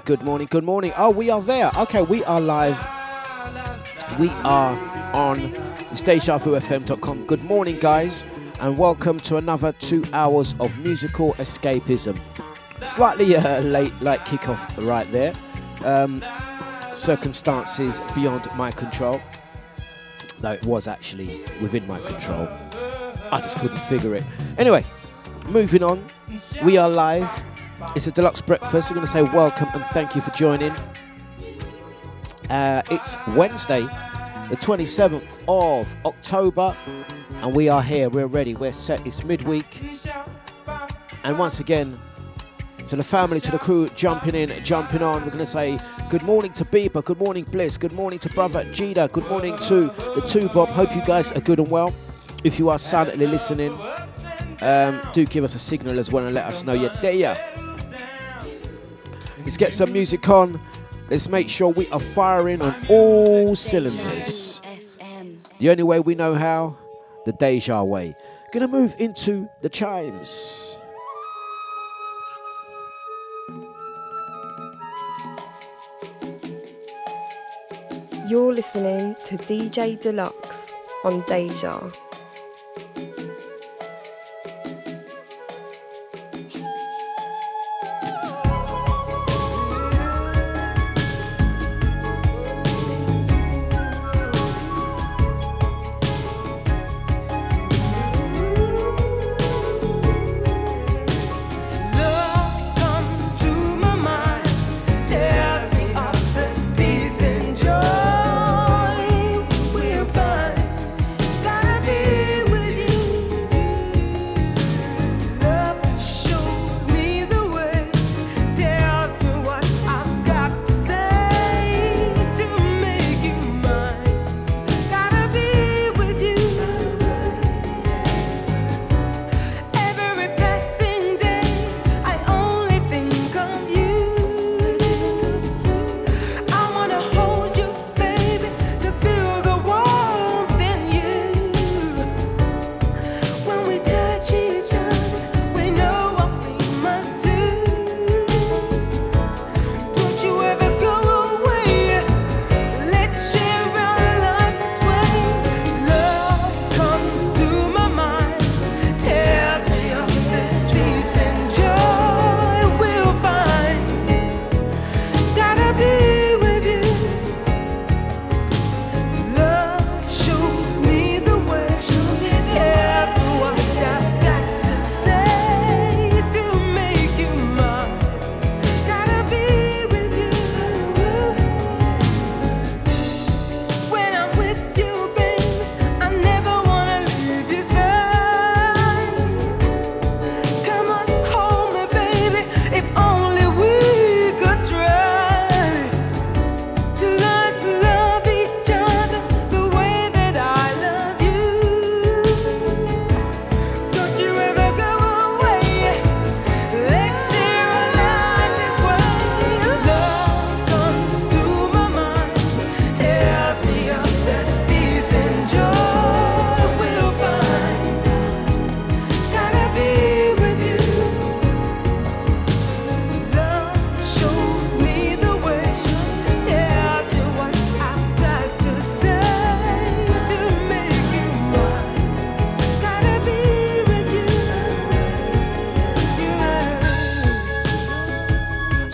morning, good morning, good morning. Oh, we are there. Okay, we are live. We are on DejaVuFM.com. Good morning, guys, and welcome to another two hours of musical escapism. Slightly uh, late, like kickoff right there. Um, circumstances beyond my control, though it was actually within my control. I just couldn't figure it. Anyway, moving on. We are live. It's a Dlux breakfast. We're going to say welcome and thank you for joining. Uh, it's Wednesday, the 27th of October, and we are here. We're ready. We're set. It's midweek. And once again, to the family, to the crew, jumping in, jumping on. We're going to say good morning to Bieber, good morning Bliss, good morning to brother Jida, good morning to the two Bob. Hope you guys are good and well. If you are silently listening, um, do give us a signal as well and let us know you're there. Let's get some music on. Let's make sure we are firing on all cylinders. The only way we know how, the Deja way. Gonna move into the chimes. You're listening to DJ Dlux on Deja.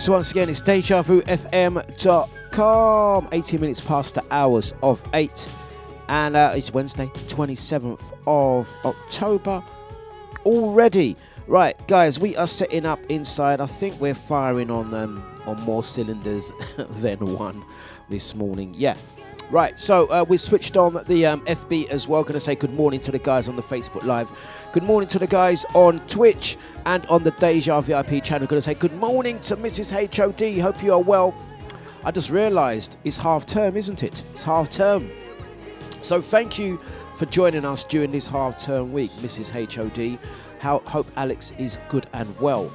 So once again, it's DejaVuFM.com. 18 minutes past the hours of 8. And uh, it's Wednesday, 27th of October already. Right, guys, we are setting up inside. I think we're firing on um, on more cylinders than one. this morning. Yeah. Right, so uh, we switched on the um, FB as well. Going to say good morning to the guys on the Facebook Live. Good morning to the guys on Twitch and on the Deja VIP channel. Going to say good morning to Mrs. HOD. Hope you are well. I just realised it's half term, isn't it? It's half term. So thank you for joining us during this half term week, Mrs. HOD. How, hope Alex is good and well.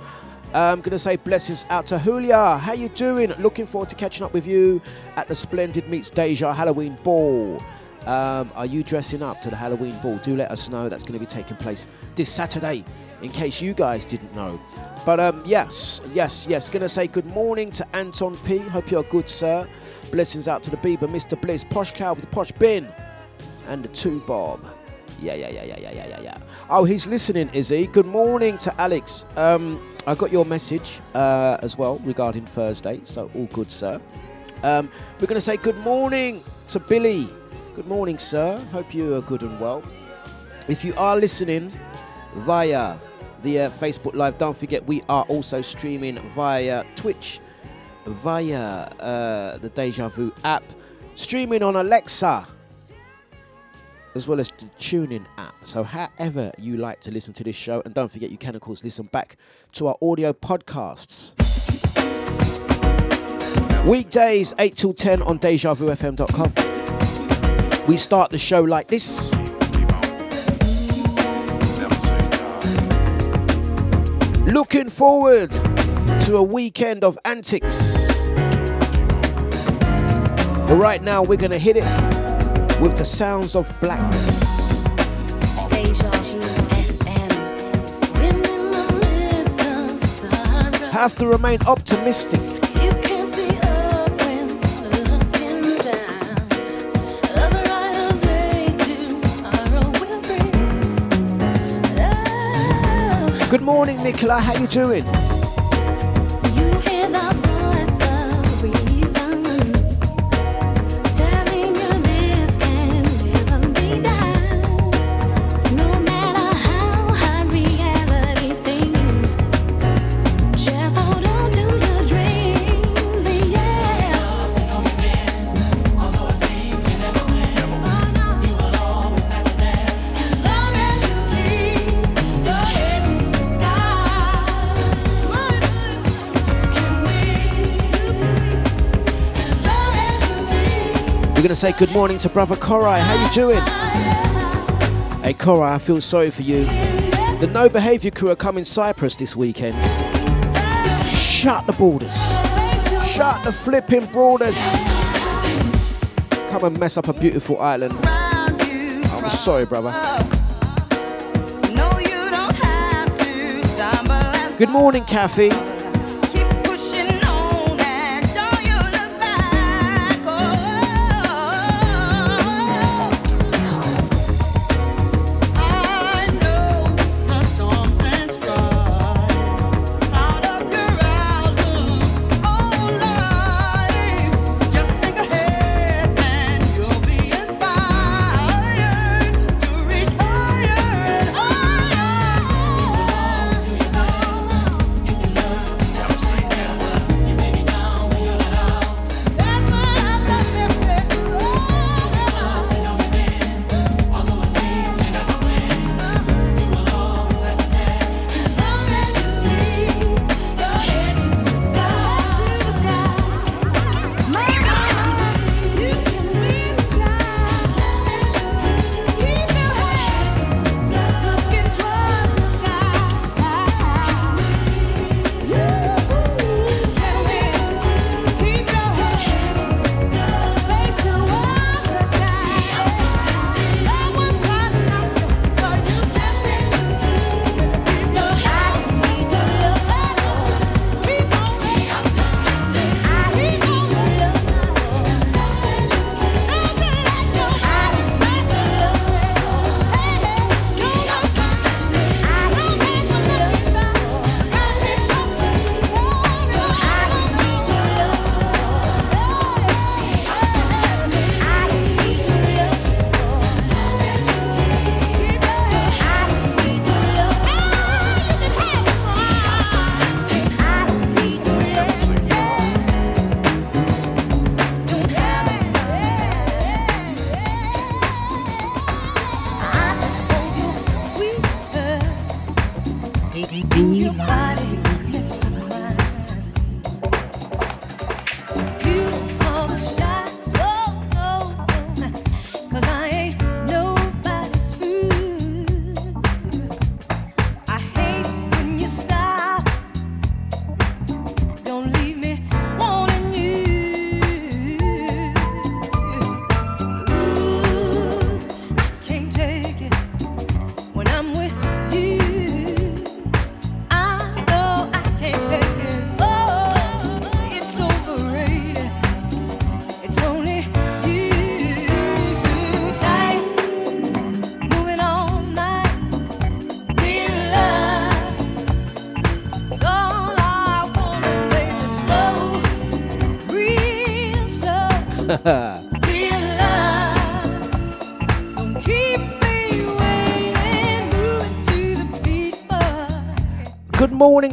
I'm gonna say blessings out to Julia. How you doing? Looking forward to catching up with you at the Splendid Meets Deja Halloween Ball. Um, are you dressing up to the Halloween Ball? Do let us know. That's going to be taking place this Saturday, in case you guys didn't know. But um, yes, yes, yes. Gonna say good morning to Anton P. Hope you're good, sir. Blessings out to the Bieber, Mr. Bliss, Posh Cow with the Posh Bin, and the Two Bob. Yeah, yeah, yeah, yeah, yeah, yeah, yeah, yeah. Oh, he's listening, is he? Good morning to Alex. Um, I got your message uh, as well regarding Thursday, so all good, sir. Um, we're going to say good morning to Billy. Good morning, sir. Hope you are good and well. If you are listening via the uh, Facebook Live, don't forget we are also streaming via Twitch, via uh, the Deja Vu app, streaming on Alexa, as well as the TuneIn app. So, however you like to listen to this show, and don't forget you can, of course, listen back to our audio podcasts. Weekdays, 8 till 10 on DejaVuFM.com. We start the show like this. Looking forward to a weekend of antics. But right now, we're going to hit it with the sounds of blackness. Deja Vu FM. Been in the midst of sorrow. Have to remain optimistic. Good morning, Nicola. How you doing? To say good morning to brother Korai. How you doing? Hey, Korai, I feel sorry for you. The no behaviour crew are coming Cyprus this weekend. Shut the borders. Shut the flipping borders. Come and mess up a beautiful island. I'm sorry, brother. No, you don't have to Good morning, Kathy.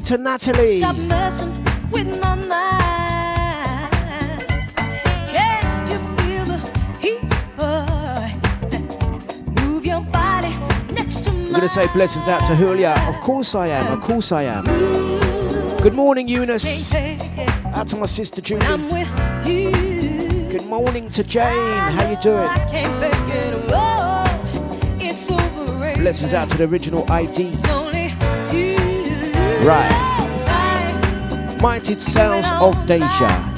To Natalie. Stop messing with my mind. Can't you feel the heat. Move your body next to mine. I'm going to say blessings out to Julia. Of course I am. Of course I am. Good morning, Eunice. Out to my sister Julie. with you. Good morning to Jane. How you doing? I can't take it. Whoa, it's overrated. Blessings out to the original ID. Right. Mighty sounds of Deja.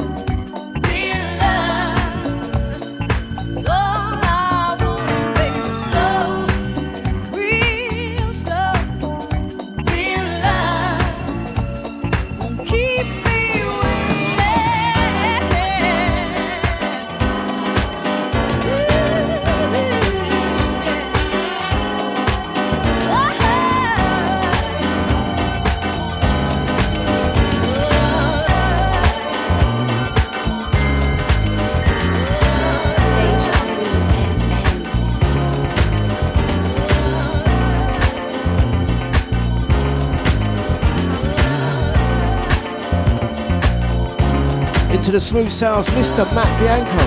Into the smooth sounds, Mr. Matt Bianco.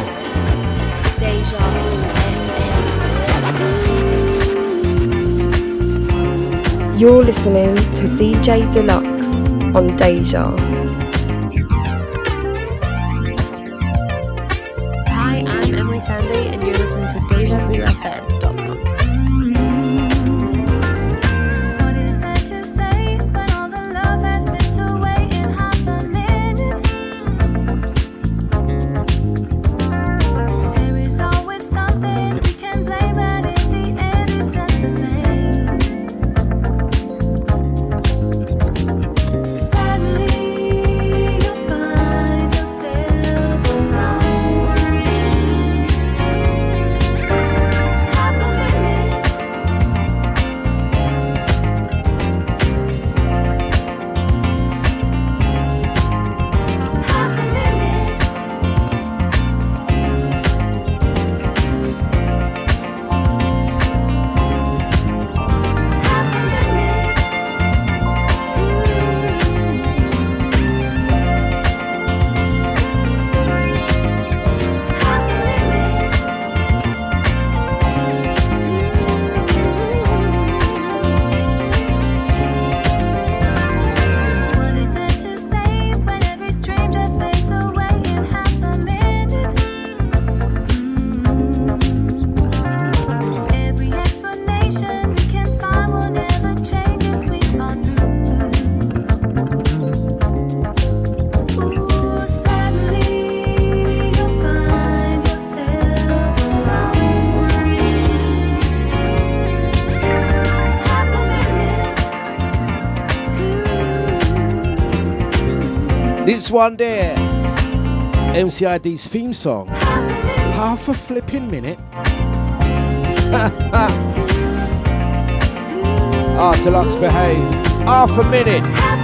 Deja You're listening to DJ Dlux on Deja. This one there, MCID's theme song. Half a flipping minute. Ah, Dlux behave. Half a minute.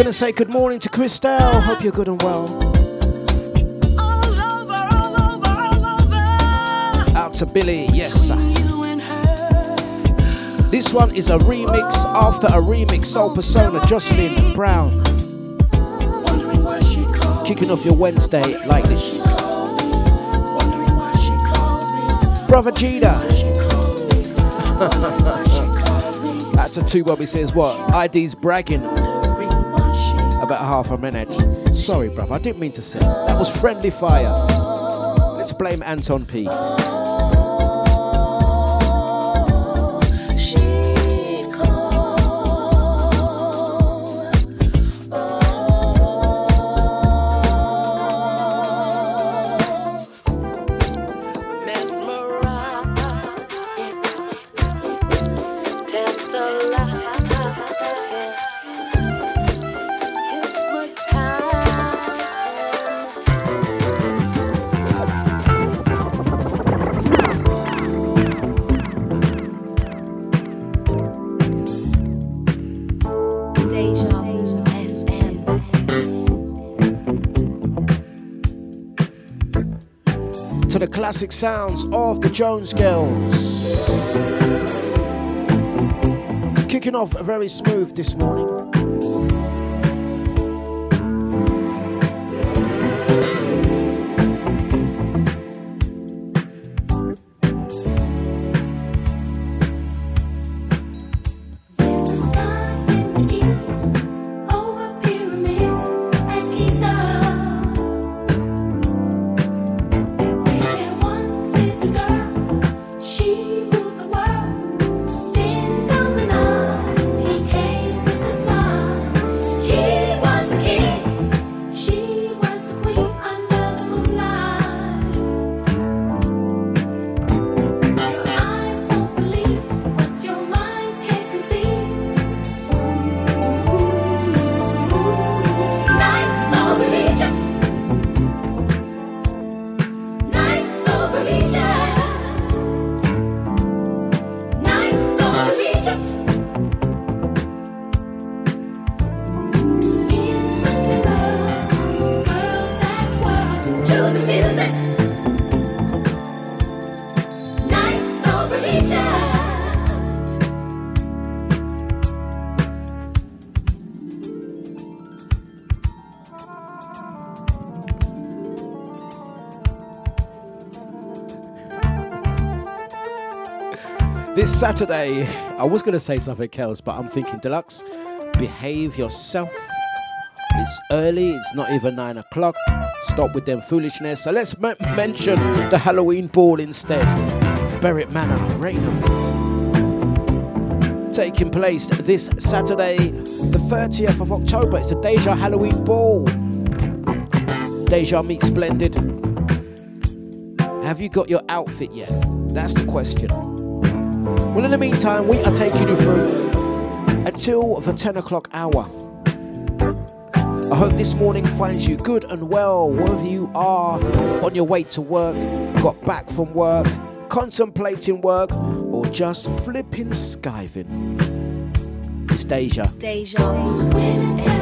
Gonna say good morning to Christelle. Hope you're good and well. Out to Billy, yes. This one is a remix after a remix. Soul Persona, Jocelyn Brown. Kicking off your Wednesday like this. Brother Gina. That's a two Bobby says what? ID's bragging about half a minute. Sorry, brother, I didn't mean to say. That was friendly fire. Let's blame Anton P. classic sounds of the Jones Girls. Kicking off very smooth this morning. Saturday, I was going to say something else, but I'm thinking, Dlux, behave yourself. It's early, it's not even nine o'clock. Stop with them foolishness. So let's m- mention the Halloween ball instead. Berwick Manor, Rainham. Taking place this Saturday, the 30th of October. It's the Deja Halloween Ball. Deja meets Splendid. Have you got your outfit yet? That's the question. Well, in the meantime, we are taking you through until the 10 o'clock hour. I hope this morning finds you good and well, wherever you are, on your way to work, got back from work, contemplating work, or just flipping skiving. It's Deja. Deja.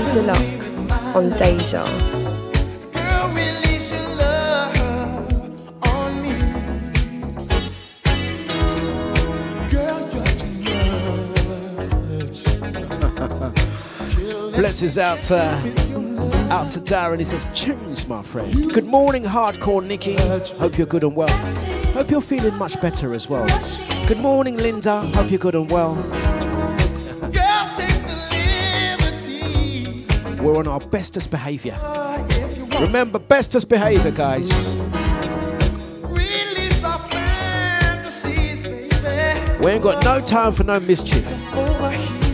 Dlux on Deja. Blesses out to out to Darren. He says, "Tunes, my friend. Good morning, hardcore Nikki. Hope you're good and well. Hope you're feeling much better as well. Good morning, Linda. Hope you're good and well. we're on our bestest behavior. Remember, bestest behavior, guys. We ain't got no time for no mischief.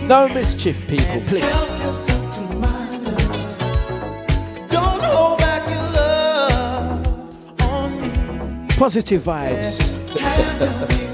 No mischief, people, please. Positive vibes.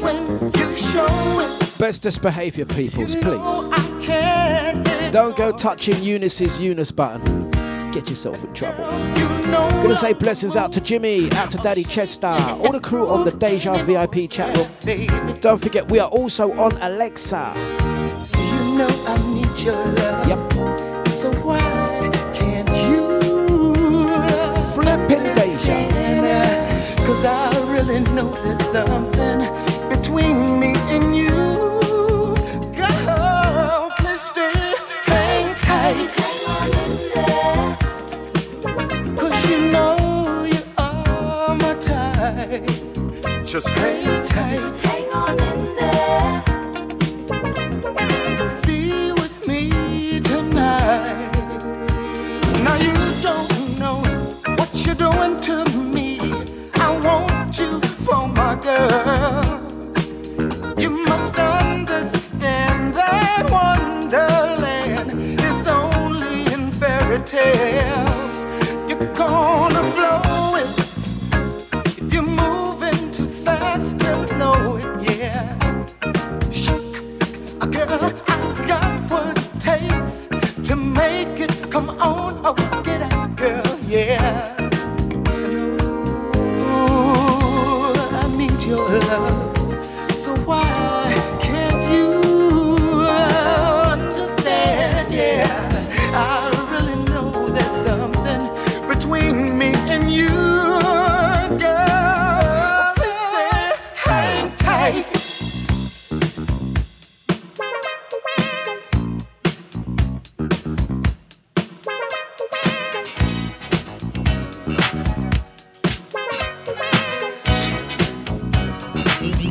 when you show it, Best disbehavior, peoples, please. know I can't be Don't go touching Eunice's Eunice button. Get yourself in trouble. Gonna say blessings out to Jimmy, out to Daddy Chester, all the crew on the Deja VIP chat room. Don't forget, we are also on Alexa. You know I need your love. Yep. Really know there's something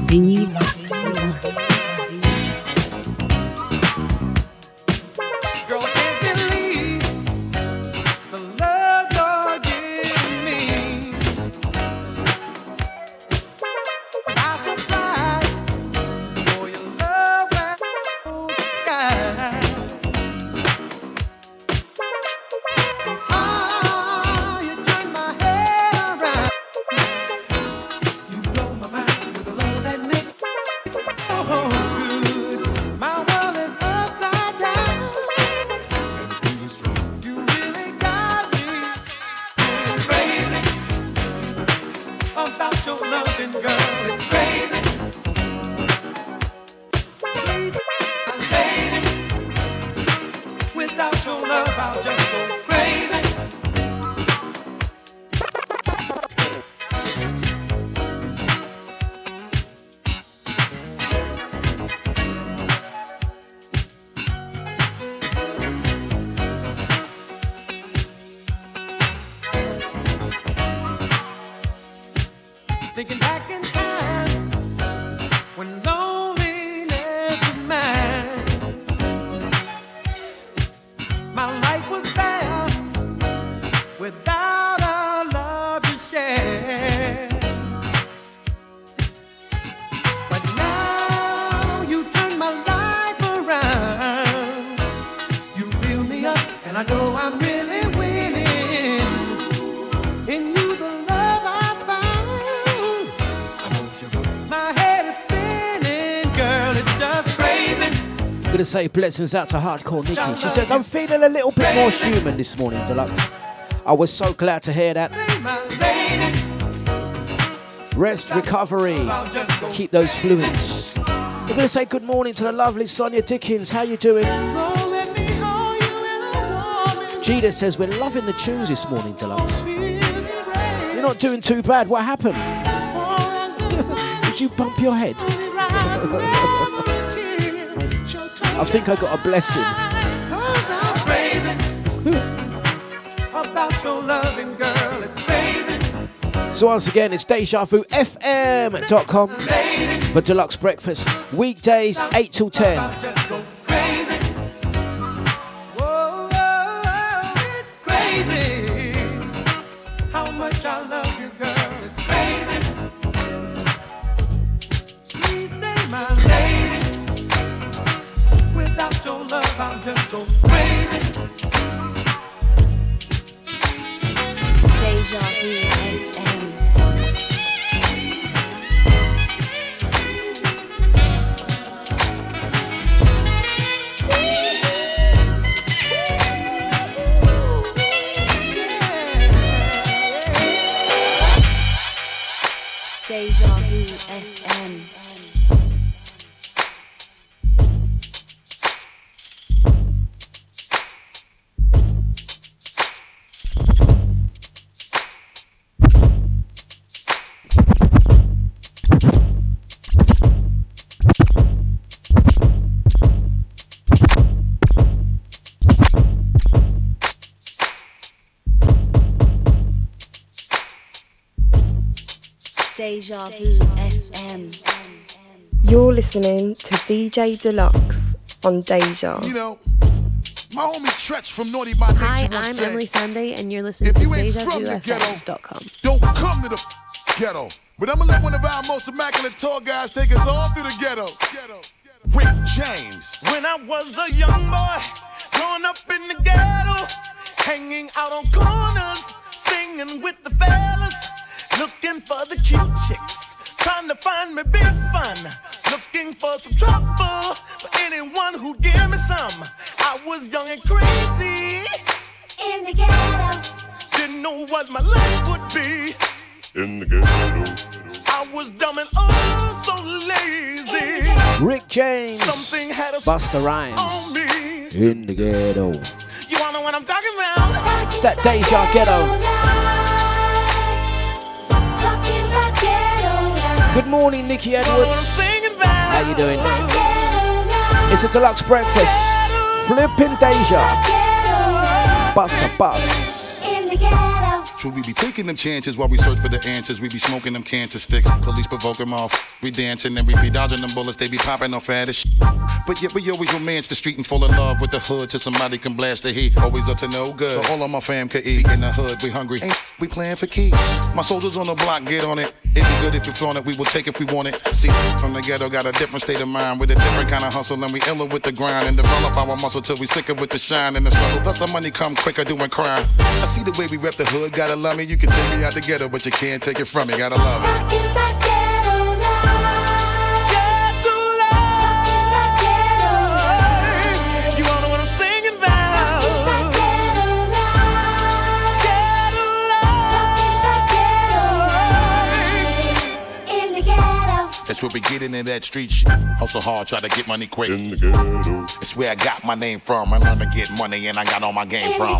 Girl, say blessings out to Hardcore Nikki. She says I'm feeling a little bit more human this morning, Dlux. I was so glad to hear that. Rest, recovery, I'll just go keep those fluids. We're gonna say good morning to the lovely Sonia Dickens. How you doing? So let me hold you in a warm Gina says we're loving the tunes this morning, Dlux. You're not doing too bad. What happened? Did you bump your head? I think I got a blessing. crazy about your loving girl. It's crazy, So once again, it's DejaVuFM.com for Dlux Breakfast. Weekdays, 8 till 10. Deja Vu FM. You're listening to DJ Dlux on Deja. You know, my homie Treach from Naughty by Nature Hi, I'm said, Emily Sunday, and you're listening If to you ain't from the DejaVuFM.com. Don't come to the ghetto. But I'ma let one of our most immaculate tall guys take us all through the ghetto. Rick James. When I was a young boy, growing up in the ghetto, hanging out on corners, singing with the fellas, looking for the cute chicks, trying to find me big fun, looking for some trouble for anyone who give me some. I was young and crazy in the ghetto, didn't know what my life would be. In the ghetto. I was dumb and oh so lazy. Rick James, Something had a Buster on Rhymes, me. in the ghetto. You wanna know what I'm talking about? It's that Deja Ghetto. Good morning, Nikki Edwards. How you doing? It's a Dlux breakfast. Flipping Deja. Bus a bus. Should we be taking them chances while we search for the answers? We be smoking them cancer sticks. Police provoke them off. We dancing and we be dodging them bullets. They be popping off at us. But yet we always romance the street and fall in love with the hood till somebody can blast the heat. Always up to no good. So all of my fam could eat. In the hood, we hungry. Ain't we playing for keeps. My soldiers on the block, get on it. It'd be good if you flaunt it. We will take if we want it. See, from the ghetto, got a different state of mind with a different kind of hustle. And we iller with the grind and develop our muscle till we sicker with the shine and the struggle. Thus, our money come quicker doing crime. I see the way we rep the hood. Gotta love me. You can take me out the ghetto, but you can't take it from me. Gotta love it. That's where we get into that street shit. Hustle hard, try to get money quick. In the ghetto. It's where I got my name from. I learned to get money and I got all my game from.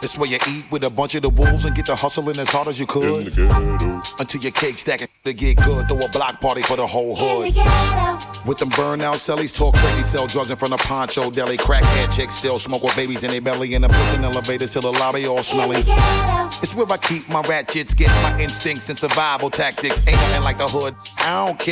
It's where you eat with a bunch of the wolves and get the hustling as hard as you In the could. ghetto. Until your cake stacking to get good. Throw a block party for the whole hood. With them burnout cellies, talk crazy, sell drugs in front of Poncho Deli. Crackhead chicks still smoke with babies in their belly. And the prison elevators till the lobby all smelly. It's where I keep my ratchets, get my instincts and survival tactics. Ain't nothing like the hood. I don't care.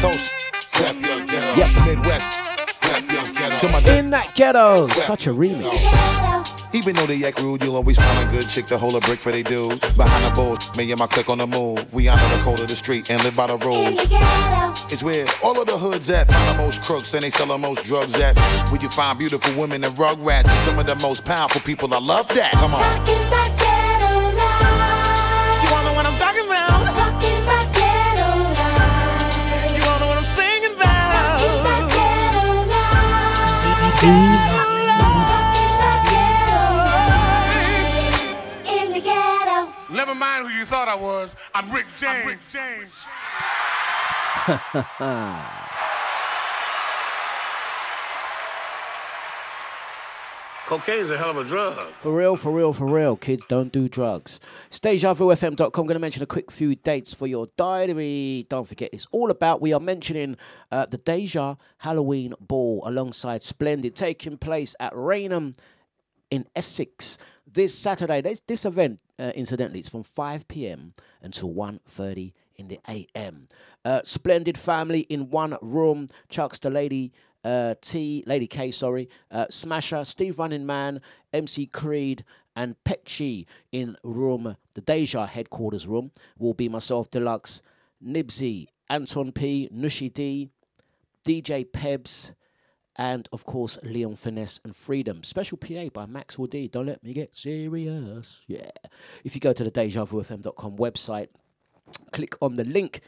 Coast, rap your ghetto. Yep. Midwest, rap your ghetto. To my In that ghetto. Such a remix. Even though they act rude, you'll always find a good chick to hold a brick for they do. Behind the bull, me and my clique on the move. We honor the code of the street and live by the rules. It's where all of the hoods at. Find the most crooks and they sell the most drugs at. Where you find beautiful women and rug rats and some of the most powerful people. I love that. Come on. Never mind who you thought I was. I'm Rick James. Rick James. Cocaine's a hell of a drug. For real, for real, for real. Kids don't do drugs. DejaVuFM.com. Going to mention a quick few dates for your diary. Don't forget, it's all about. We are mentioning uh, the Deja Halloween Ball alongside Splendid, taking place at Rainham in Essex this Saturday. This, this event, uh, incidentally, it's from 5 p.m. until 1.30 in the a.m. Uh, Splendid family in one room. Chucks the lady uh, T, Lady K, sorry, uh, Smasher, Steve Running Man, MC Creed, and Petchi in room, the Deja headquarters room, will be myself, Dlux, Nibsy, Anton P, Nushi D, DJ Pebs, and of course Leon Finesse and Freedom. Special PA by Maxwell D. Don't let me get serious. Yeah. If you go to the DejaVuFM.com website, click on the link.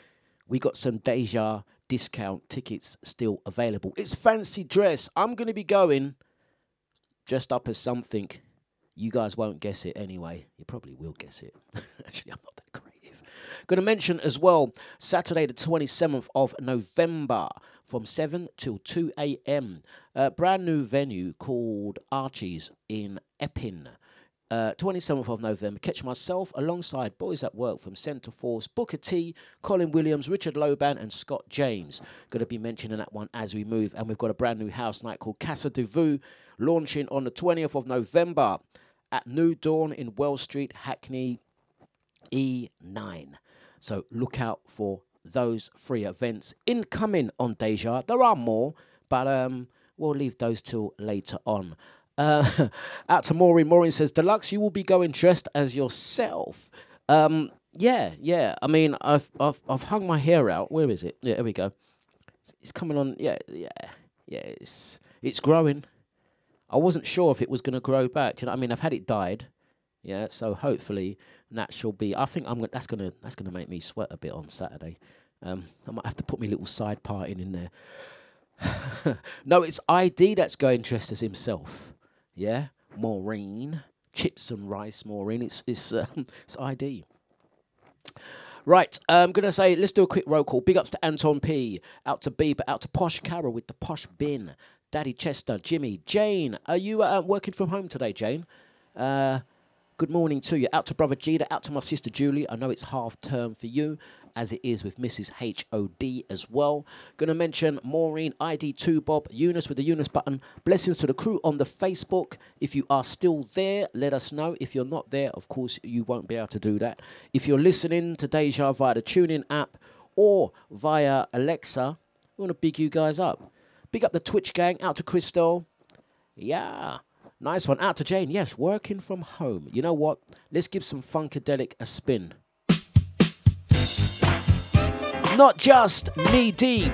We got some Deja discount tickets still available. It's fancy dress. I'm going to be going dressed up as something. You guys won't guess it anyway. You probably will guess it. Actually, I'm not that creative. Going to mention as well Saturday, the 27th of November from 7 till 2 a.m. A brand new venue called Archie's in Epping. Uh, 27th of November, catch myself alongside boys at work from Centreforce, Booker T, Colin Williams, Richard Loban, and Scott James. Going to be mentioning that one as we move. And we've got a brand new house night called Casa de Vu launching on the 20th of November at New Dawn in Wells Street, Hackney, E9. So look out for those three events incoming on Deja. There are more, but um, we'll leave those till later on. Uh, out to Maureen. Maureen says, Deluxe, you will be going dressed as yourself. Um, yeah, yeah. I mean, I've, I've I've hung my hair out. Where is it? Yeah, there we go. It's coming on. Yeah, yeah, yeah. It's it's growing. I wasn't sure if it was going to grow back. You know, I mean, I've had it dyed. Yeah, so hopefully that shall be. I think I'm. Gonna, that's gonna. That's gonna make me sweat a bit on Saturday. Um, I might have to put my little side parting in there. no, it's ID that's going dressed as himself. Yeah, Maureen, chips and rice. Maureen, it's it's um, it's ID. Right, I'm gonna say let's do a quick roll call. Big ups to Anton P, out to B, but out to Posh Carol with the Posh Bin, Daddy Chester, Jimmy, Jane. Are you uh, working from home today, Jane? Uh, good morning to you. Out to brother Gita, out to my sister Julie. I know it's half term for you, as it is with Mrs. HOD as well. Gonna mention Maureen, ID2 Bob, Eunice with the Eunice button. Blessings to the crew on the Facebook. If you are still there, let us know. If you're not there, of course, you won't be able to do that. If you're listening to Deja via the TuneIn app or via Alexa, we want to big you guys up. Big up the Twitch gang, out to Crystal. Yeah. Nice one. Out to Jane. Yes, working from home. You know what? Let's give some Funkadelic a spin. Not just knee deep.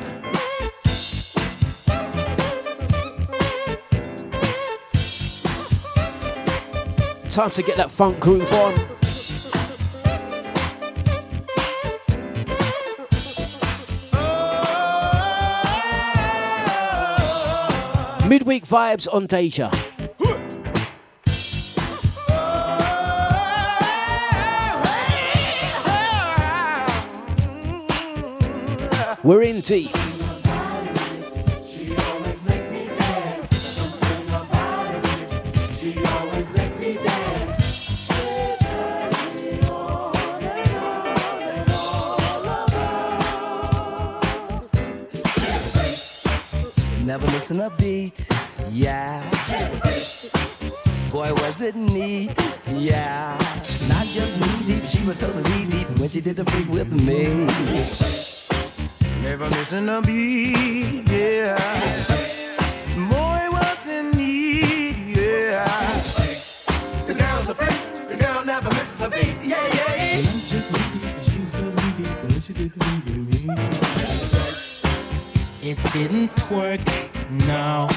Time to get that funk groove on. Midweek vibes on Deja. We're in deep. Never missing a beat, yeah. Boy, was it neat, yeah. Not just knee deep, she was totally deep when she did the freak with me. Never missing a beat, yeah. Boy, was in need, yeah. The girl's a freak, the girl never misses a beat, yeah, yeah, yeah. It didn't work, no.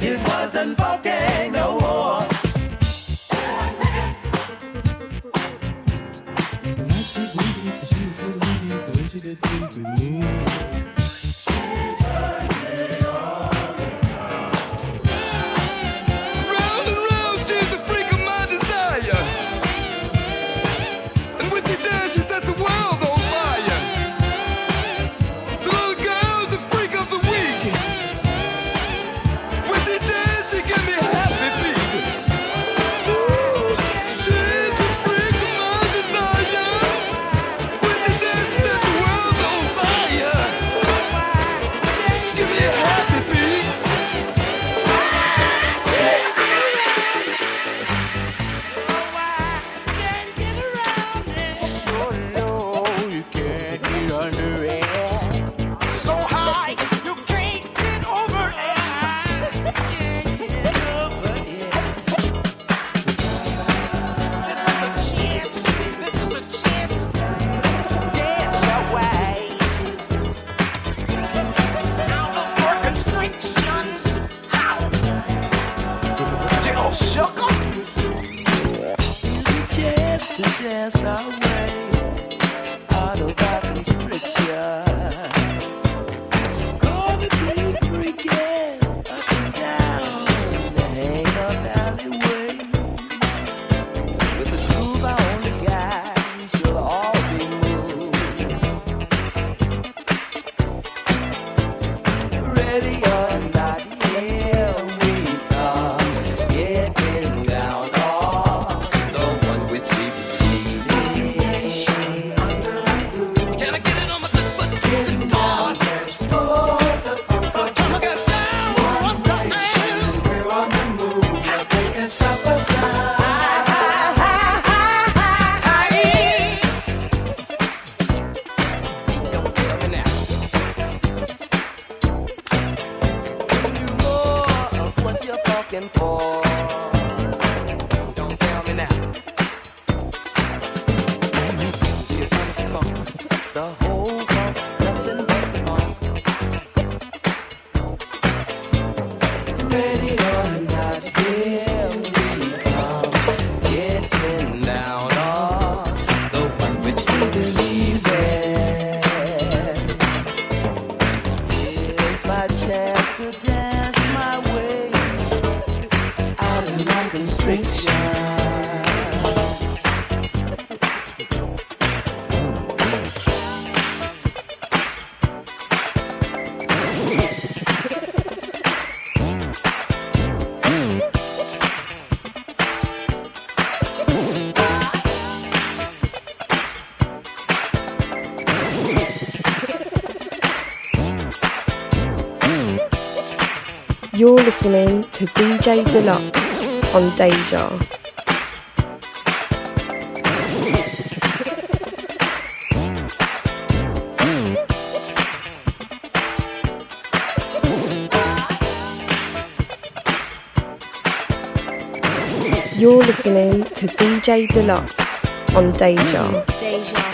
It wasn't funky no more. Round to dance. Our You're listening to DJ Dlux on Deja. You're listening to DJ Dlux on Deja. Deja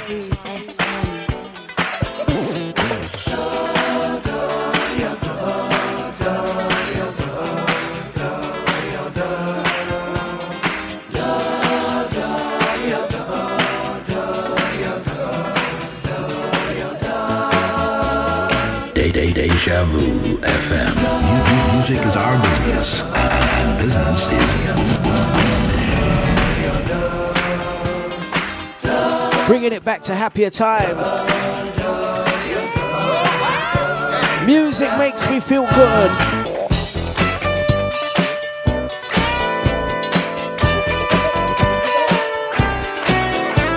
FM. Mu- mu- Music is our business, and, business is Bringing it back to happier times. Music makes me feel good.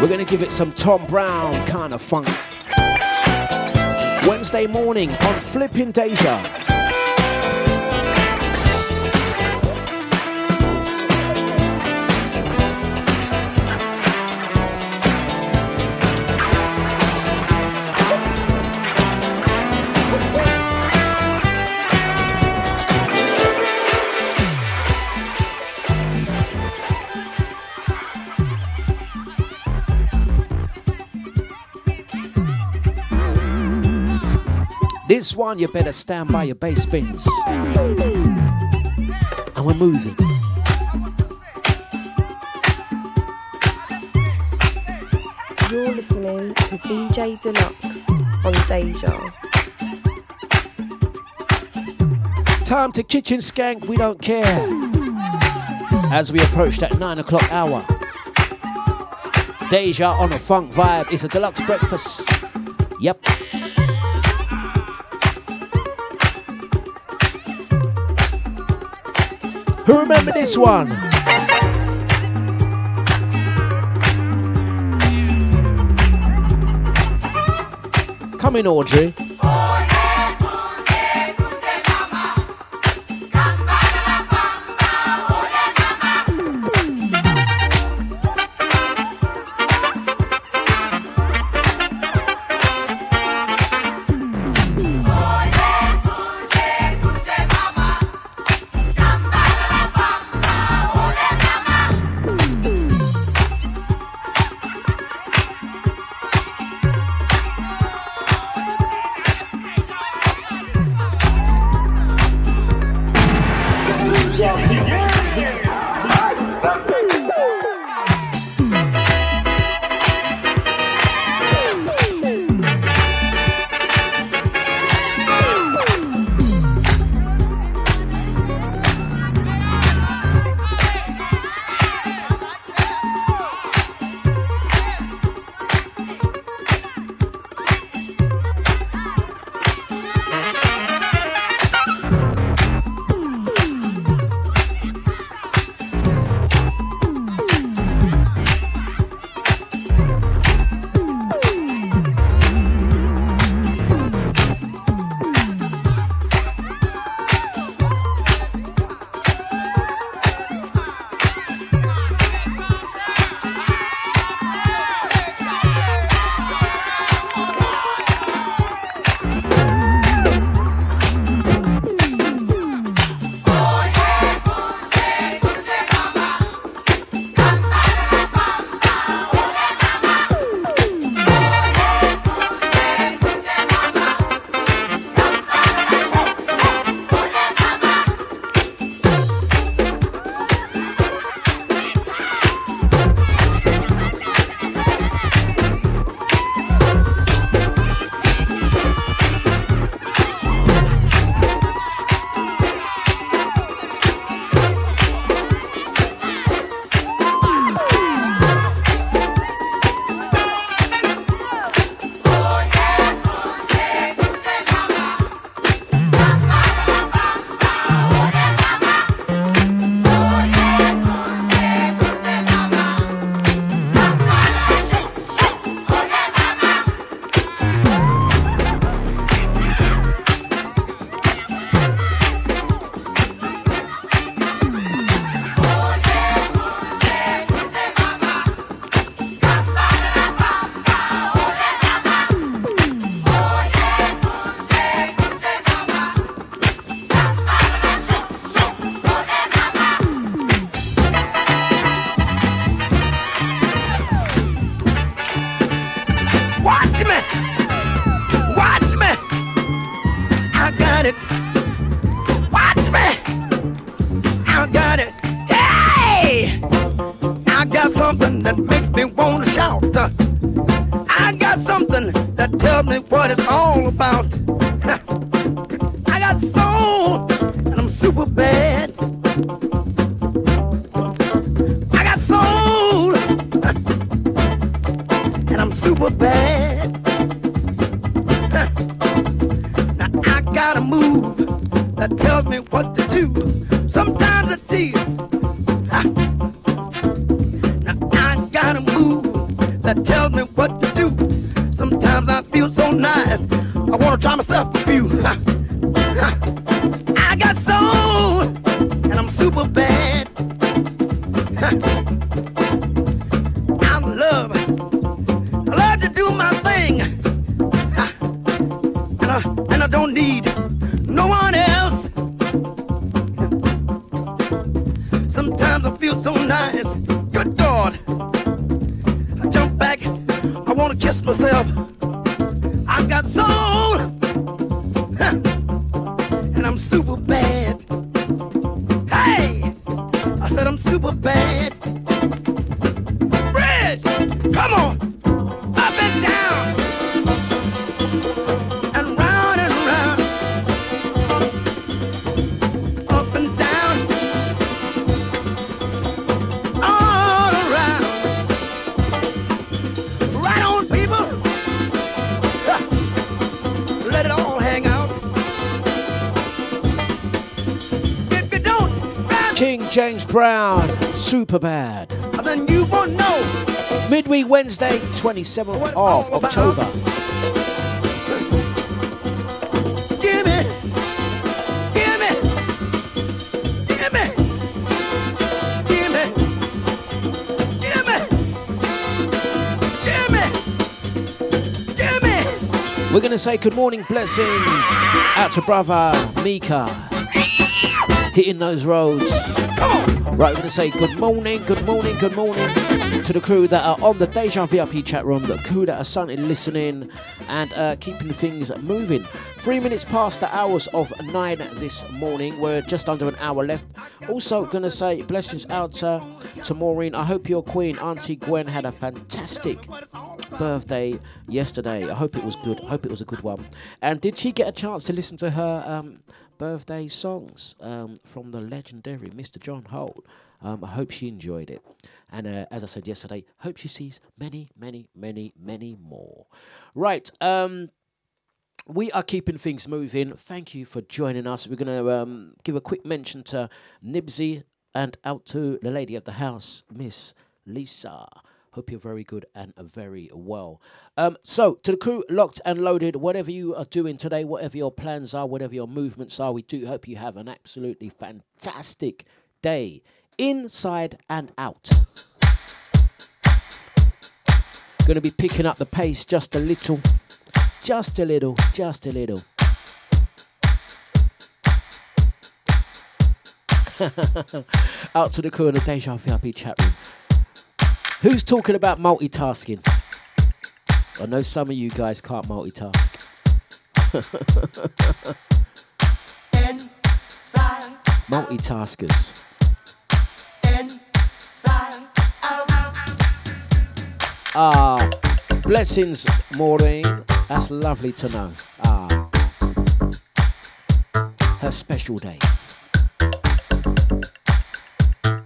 We're to give it some Tom Browne kind of funk. Wednesday morning on Flipping Deja. This one, you better stand by your bass bins. And we're moving. You're listening to DJ Dlux on Deja. Time to kitchen skank, we don't care. As we approach that nine o'clock hour. Deja on a funk vibe. It's a Dlux breakfast. Yep. Who remember this one? Come in, Audrey. Brown, super bad. And then you won't know. Midweek Wednesday, 27th of October. Give me, give me, give me, give me, give me, give me. We're going to say good morning blessings out to brother Mika. Hitting those roads. Right, we're going to say good morning, good morning, good morning to the crew that are on the Deja VIP chat room, the crew that are certainly listening and uh, keeping things moving. Three minutes past the hours of nine this morning. We're just under an hour left. Also, going to say blessings out to Maureen. I hope your queen, Auntie Gwen, had a fantastic birthday yesterday. I hope it was good. I hope it was a good one. And did she get a chance to listen to her um, birthday songs um, from the legendary Mr. John Holt? Um, I hope she enjoyed it. And uh, as I said yesterday, hope she sees many, many, many, many more. Right. Um, we are keeping things moving. Thank you for joining us. We're going to um, give a quick mention to Nibsy and out to the lady of the house, Miss Lisa. Hope you're very good and very well. Um, so, to the crew, locked and loaded, whatever you are doing today, whatever your plans are, whatever your movements are, we do hope you have an absolutely fantastic day inside and out. Going to be picking up the pace just a little, just a little, just a little. Out to the crew in the Deja VIP chat room. Who's talking about multitasking? I know some of you guys can't multitask. Multitaskers. Ah, blessings, Maureen. That's lovely to know. Ah, her special day.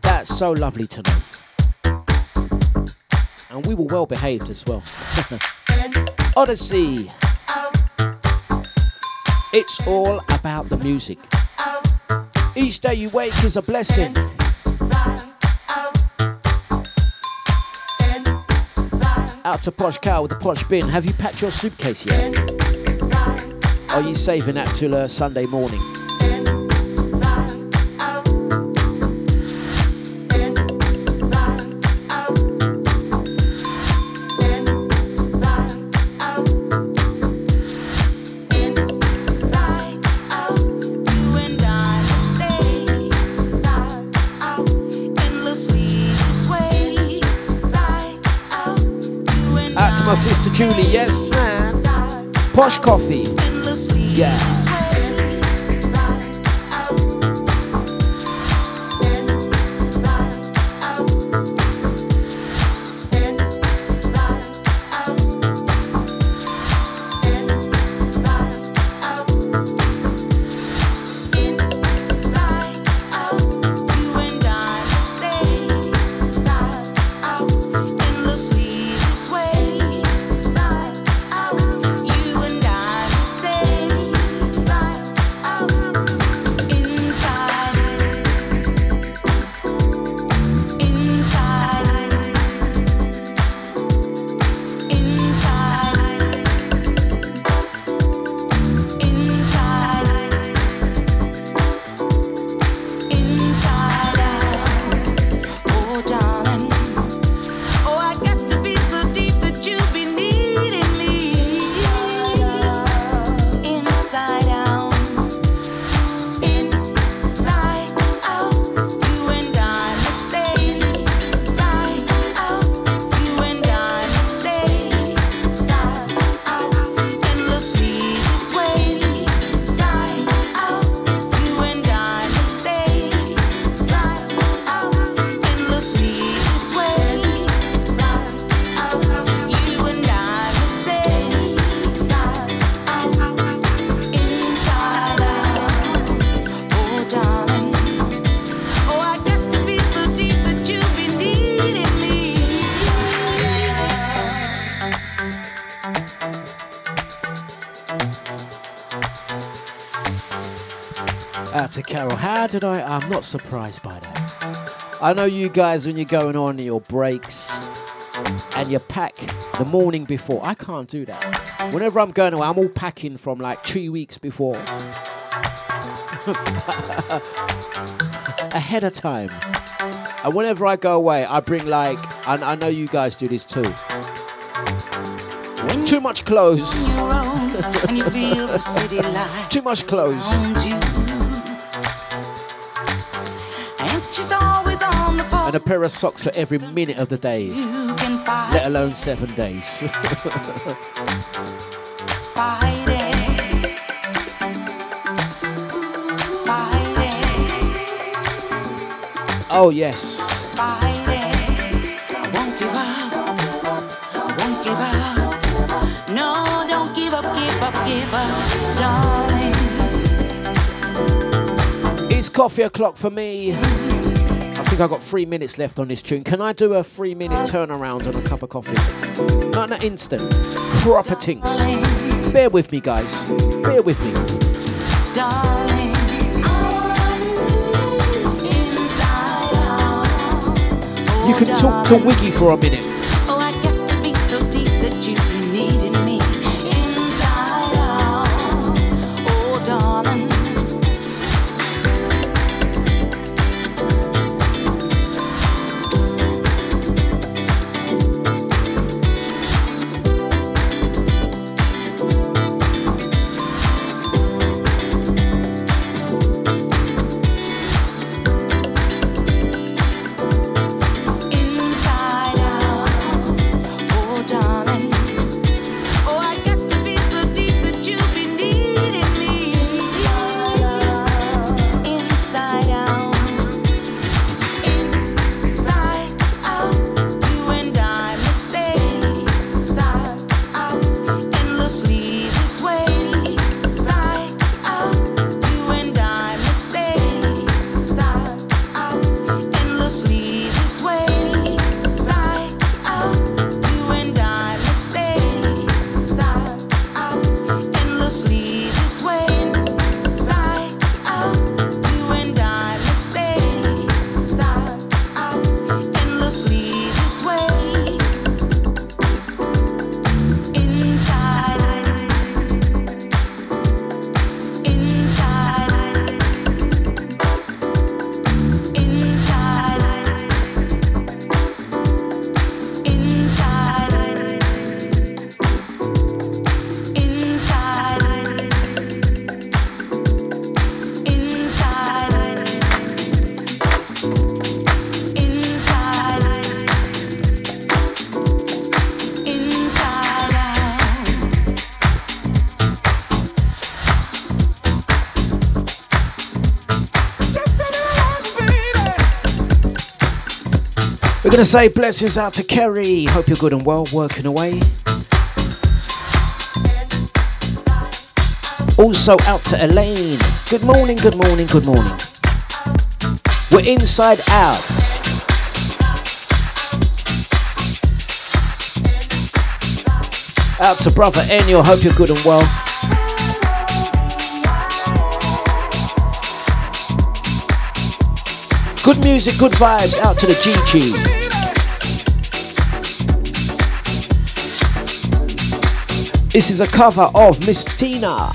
That's so lovely to know. And we were well behaved as well. Odyssey. It's all about the music. Each day you wake is a blessing. Out to Posh Cow with the Posh Bin. Have you packed your suitcase yet? Are you saving that till uh, Sunday morning? Sister Julie, yes man. Posh Coffee. Yeah. I'm not surprised by that. I know you guys when you're going on your breaks and you pack the morning before. I can't do that. Whenever I'm going away, I'm all packing from like three weeks before. Ahead of time. And whenever I go away, I bring like, and I know you guys do this too. Too much clothes. and you feel the city light Too much clothes. And a pair of socks for every minute of the day, You can fight, let alone seven days. fight it. Fight it, oh, yes. It's coffee o'clock for me. I think I've got three minutes left on this tune. Can I do a three minute turnaround on a cup of coffee? Not an instant. Proper tinks. Bear with me, guys. Bear with me. Darling. You can talk to Wiggy for a minute. To say blessings out to Kerry. Hope you're good and well, working away. Also out to Elaine. Good morning, good morning, good morning. We're inside out. Out to brother Enyo. Hope you're good and well. Good music, good vibes. Out to the GG. This is a cover of Miss Tina.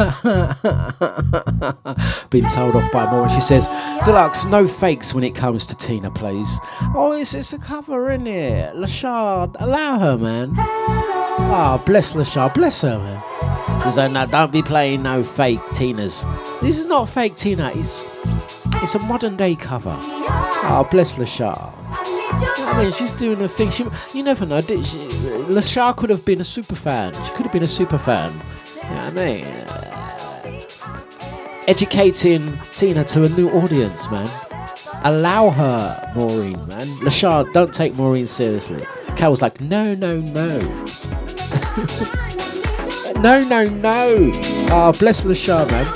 Been told off by Maureen. She says, Dlux, no fakes when it comes to Tina, please. Oh, it's, it's a cover, in it? Lashard, allow her, man. Ah, bless Lashard, bless her, man. Because like, no, don't be playing no fake Tinas. This is not fake Tina, it's it's a modern day cover. Ah, bless Lashard. I mean, she's doing a thing. She, you never know. Did she, could have been a super fan. She could have been a super fan. You know what I mean? Educating Tina to a new audience, man. Allow her, Maureen, man. Lashard, don't take Maureen seriously. Cal was like, no, no, no. no, no, no. Ah, bless Lashard, man.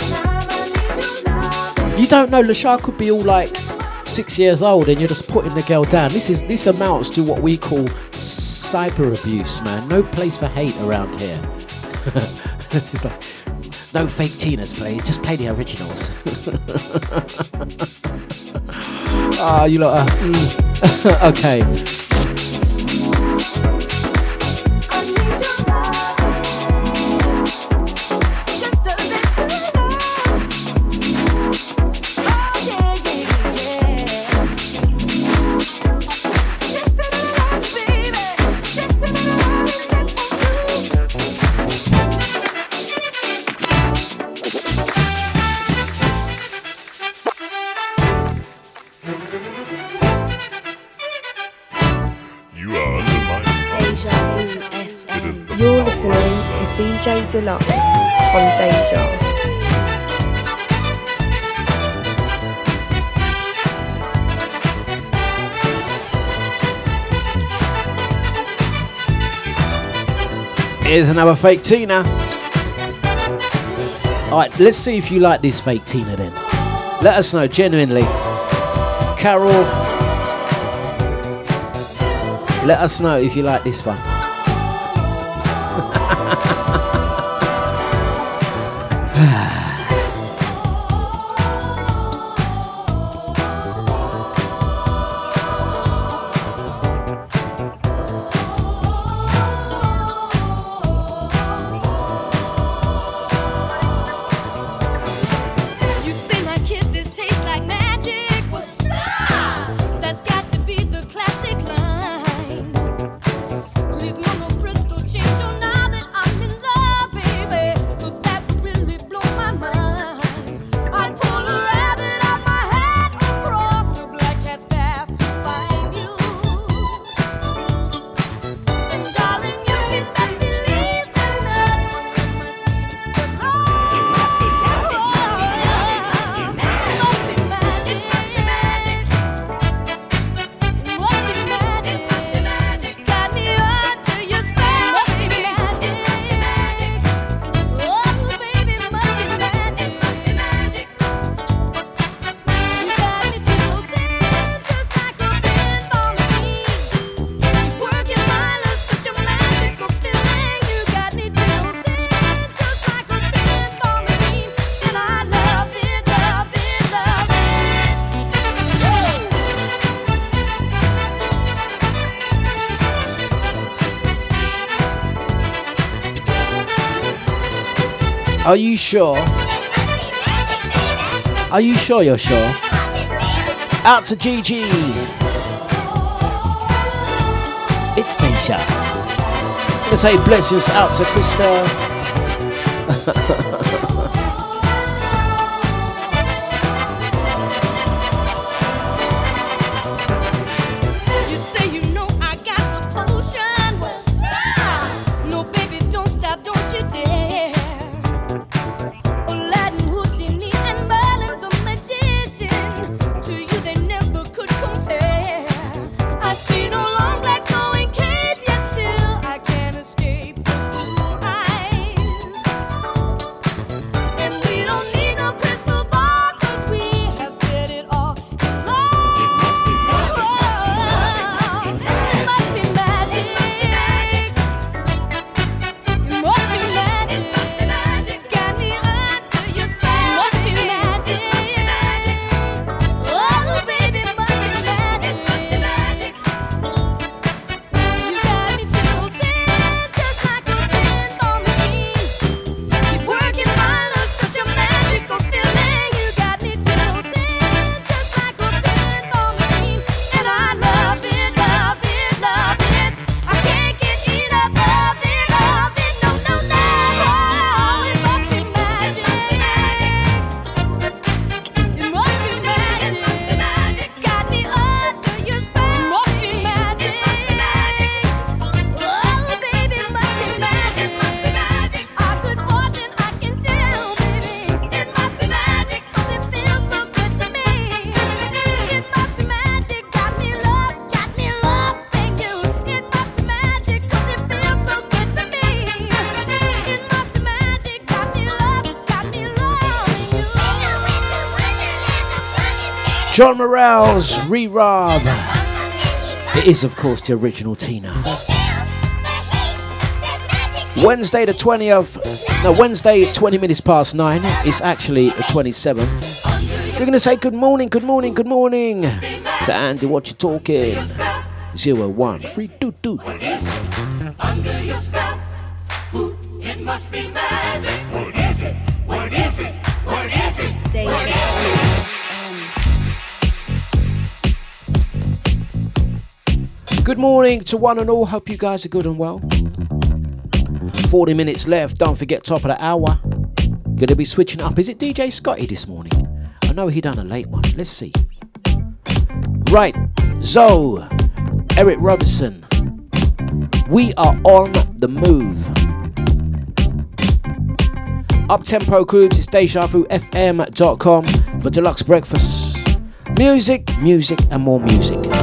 You don't know, Lashard could be all like six years old and you're just putting the girl down. This is this amounts to what we call cyber abuse, man. No place for hate around here. it's like no fake Tinas, please. Just play the originals. Ah, you lot. Are, mm. okay. Dlux on Deja. Here's another fake Tina. Alright, let's see if you like this fake Tina then. Let us know genuinely. Carol, let us know if you like this one. Are you sure? Are you sure you're sure? Out to GG. It's Deja. Let's say blessings out to Krista. John Morales, Re-Rob. It is, of course, the original Tina. Wednesday the 20th, no, Wednesday 20 minutes past 9. It's actually the 27th. We're going to say good morning, good morning, good morning to Andy, what you talking? Zero one three two morning to one and all. Hope you guys are good and well. 40 minutes left. Don't forget, top of the hour. Gonna be switching up. Is it DJ Scotty this morning? I know he done a late one. Let's see. Right, Zoe, Eric Robinson. We are on the move. Up tempo groups, it's DejaVuFM.com for Dlux breakfast. Music, music, and more music.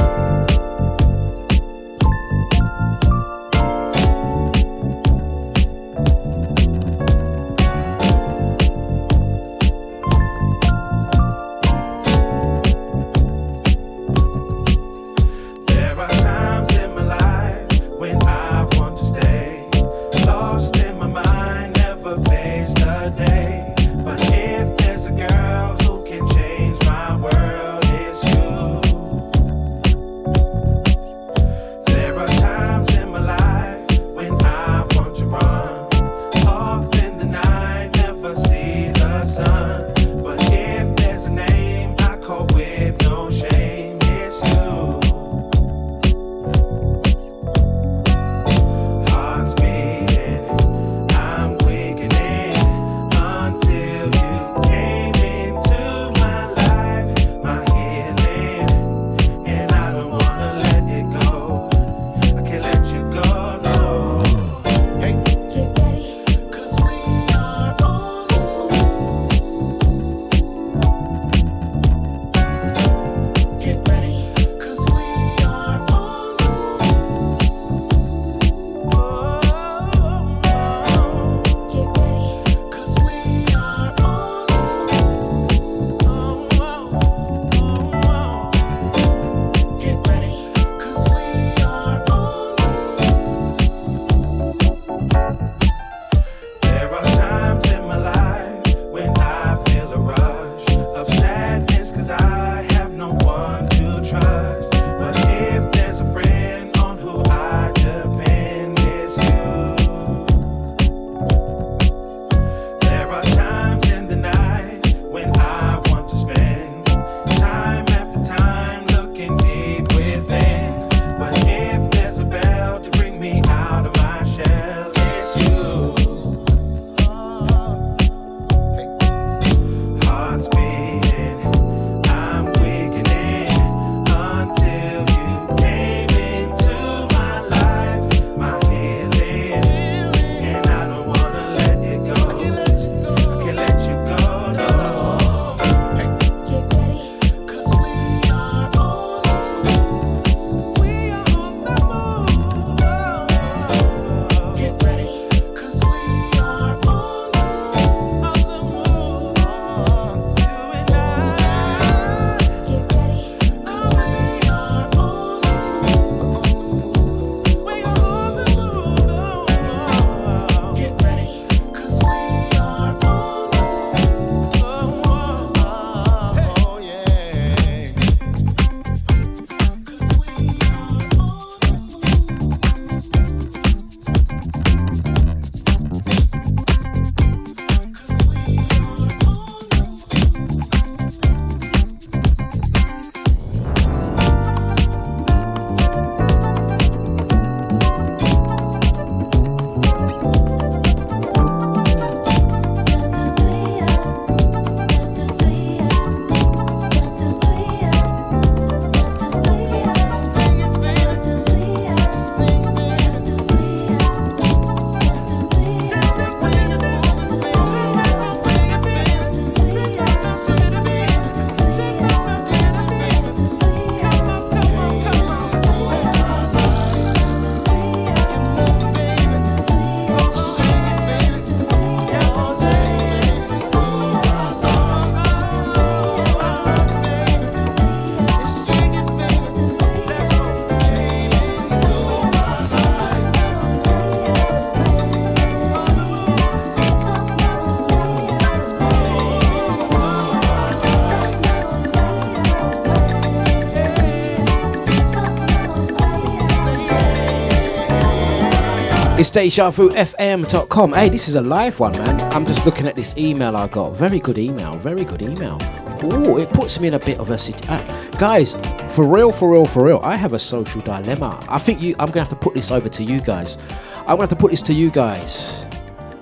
It's DejaVuFM.com. Hey, this is a live one, man. I'm just looking at this email I got. Very good email. Very good email. Oh, it puts me in a bit of a situation. Uh, guys, for real, for real, for real. I have a social dilemma. I think you. I'm gonna have to put this over to you guys. I'm gonna have to put this to you guys.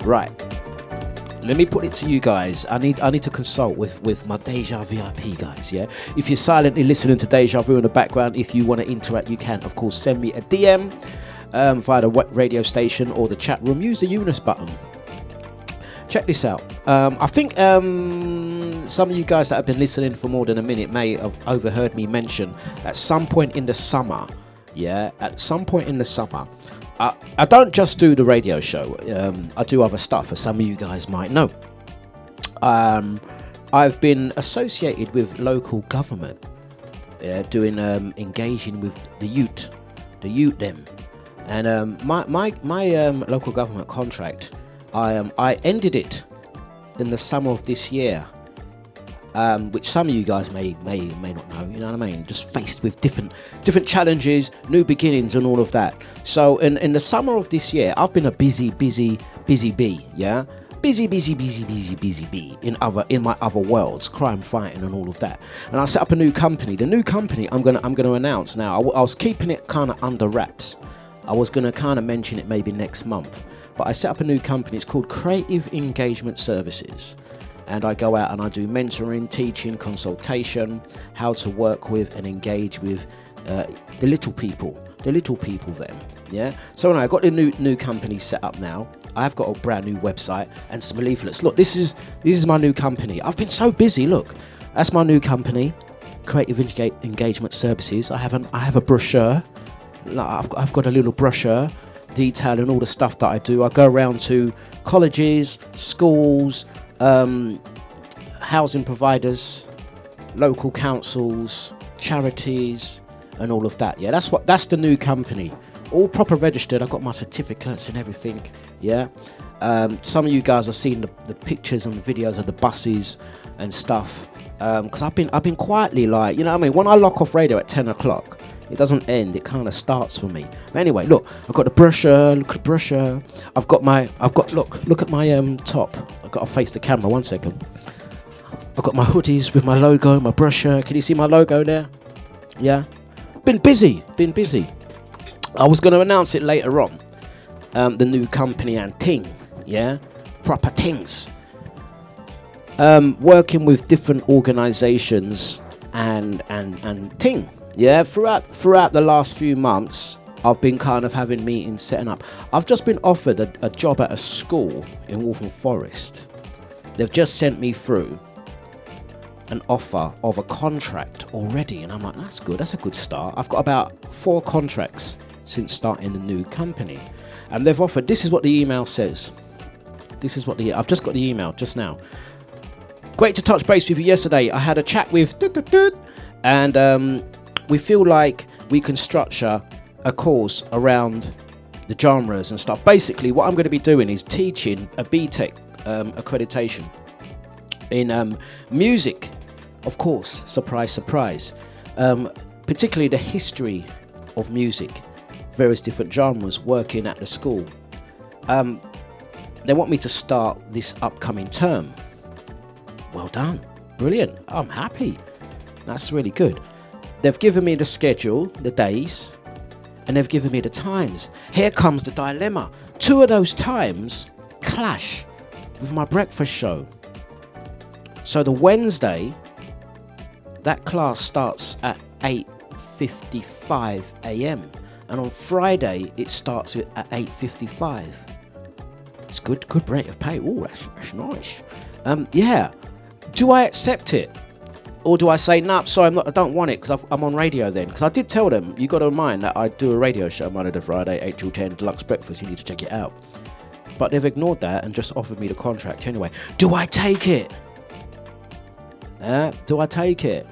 Right. Let me put it to you guys. I need I need to consult with with my Deja VIP guys. Yeah. If you're silently listening to Deja Vu in the background, if you want to interact, you can of course send me a DM um, via the radio station or the chat room. Use the Eunice button. Check this out. Um, I think um, some of you guys that have been listening for more than a minute may have overheard me mention at some point in the summer. Yeah, at some point in the summer, I, I don't just do the radio show. Um, I do other stuff, as some of you guys might know. Um, I've been associated with local government, yeah, doing um, engaging with the youth, the youth them, and um, my my my um, local government contract, I um, I ended it in the summer of this year. Um, which some of you guys may may may not know. You know what I mean? Just faced with different different challenges, new beginnings, and all of that. So in in the summer of this year, I've been a busy, busy, busy bee. Yeah, busy, busy, busy, busy, busy bee in other in my other worlds, crime fighting and all of that. And I set up a new company. The new company I'm gonna I'm gonna announce now. I, w- I was keeping it kind of under wraps. I was gonna kind of mention it maybe next month, but I set up a new company. It's called Creative Engagement Services and I go out and I do mentoring, teaching, consultation, how to work with and engage with uh, the little people, the little people then. Yeah. So anyway, I've got the new new company set up now. I've got a brand new website and some leaflets. Look, this is this is my new company. I've been so busy. Look, that's my new company, Creative Enga- Engagement Services. I have an I have a brochure. Like, I've got, I've got a little brochure detailing all the stuff that I do. I go around to colleges, schools, um, housing providers, local councils, charities, and all of that. Yeah, that's what that's the new company. All proper registered. I've got my certificates and everything. Yeah. Um, some of you guys have seen the, the pictures and the videos of the buses and stuff. Because I've been I've been quietly like you know what I mean. When I lock off radio at ten o'clock, it doesn't end. It kind of starts for me. But anyway, look, I've got the brusher. Look at the brochure. I've got my. I've got look. Look at my um top. I've got to face the camera. One second. I've got my hoodies with my logo, my brusher. Can you see my logo there? Yeah. Been busy. Been busy. I was going to announce it later on. Um, the new company and ting. Yeah. Proper things. Um, working with different organisations and and and ting. Yeah, throughout throughout the last few months, I've been kind of having meetings setting up. I've just been offered a, a job at a school in Waltham Forest. They've just sent me through an offer of a contract already, and I'm like, that's good. That's a good start. I've got about four contracts since starting the new company, and they've offered. This is what the email says. This is what the I've just got the email just now. Great to touch base with you yesterday. I had a chat with and um, we feel like we can structure a course around the genres and stuff. Basically, what I'm going to be doing is teaching a BTEC um, accreditation in um, music, of course. Surprise, surprise. Um, particularly the history of music, various different genres working at the school. Um, they want me to start this upcoming term. Well done. Brilliant. I'm happy. That's really good. They've given me the schedule, the days, and they've given me the times. Here comes the dilemma. Two of those times clash with my breakfast show. So the Wednesday, that class starts at 8:55 a.m. and on Friday it starts at 8:55. It's good, good rate of pay. Oh, that's, that's nice. Um, yeah. Do I accept it? Or do I say, nah, sorry, I'm not, I don't want it because I'm on radio then? Because I did tell them, you got to mind that I do a radio show Monday to Friday, 8 till 10, Dlux Breakfast. You need to check it out. But they've ignored that and just offered me the contract anyway. Do I take it? Uh, do I take it?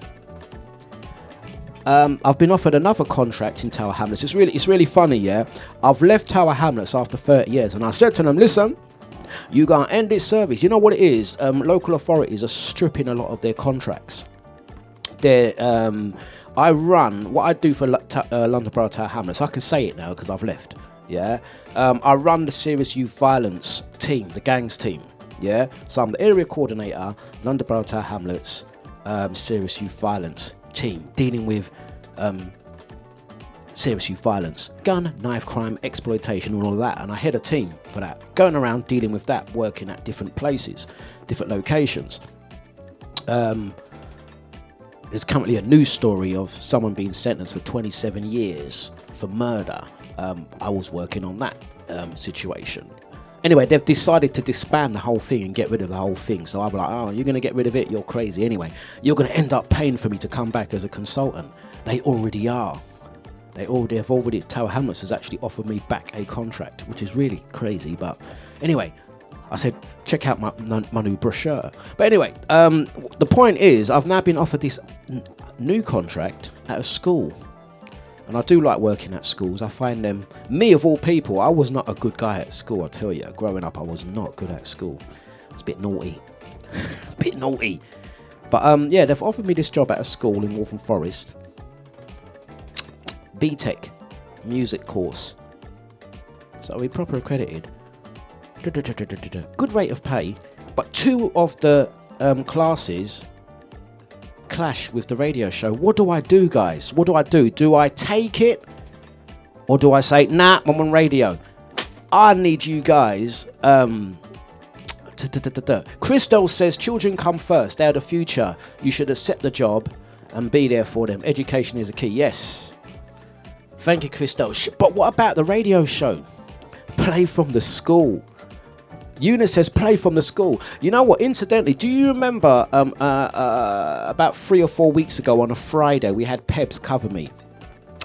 Um, I've been offered another contract in Tower Hamlets. It's really, it's really funny, yeah. I've left Tower Hamlets after 30 years, and I said to them, "Listen, you gotta end this service. You know what it is? Um, local authorities are stripping a lot of their contracts. Um, I run what I do for Lo- Ta- uh, London Borough Tower Hamlets. I can say it now because I've left. Yeah, um, I run the serious youth violence team, the gangs team. Yeah, so I'm the area coordinator, London Borough Tower Hamlets, um, serious youth violence team, dealing with um, serious youth violence, gun, knife crime, exploitation, all of that. And I head a team for that, going around dealing with that, working at different places, different locations. Um, there's currently a news story of someone being sentenced for 27 years for murder. Um, I was working on that um, situation. Anyway, they've decided to disband the whole thing and get rid of the whole thing. So I'm like, oh, you're going to get rid of it? You're crazy. Anyway, you're going to end up paying for me to come back as a consultant. They already are. They already have already. Tower Hamlets has actually offered me back a contract, which is really crazy. But anyway, I said, check out my, my new brochure. But anyway, um, the point is, I've now been offered this n- new contract at a school. And I do like working at schools. I find them, me of all people, I was not a good guy at school, I tell you. Growing up, I was not good at school. It's a bit naughty. a bit naughty. But um, yeah, they've offered me this job at a school in Waltham Forest. BTEC music course. So be proper accredited. Good rate of pay, but two of the um, classes clash with the radio show. What do I do, guys? What do I do? Do I take it? Or do I say, nah, I'm on radio? I need you guys. Um, says, children come first. They're the future. You should accept the job and be there for them. Education is a key. Yes. Thank you, Christel. Sh- But what about the radio show? Play from the school. Eunice says play from the school. You know what? Incidentally, do you remember um, uh, uh, about three or four weeks ago on a Friday we had Pebs cover me?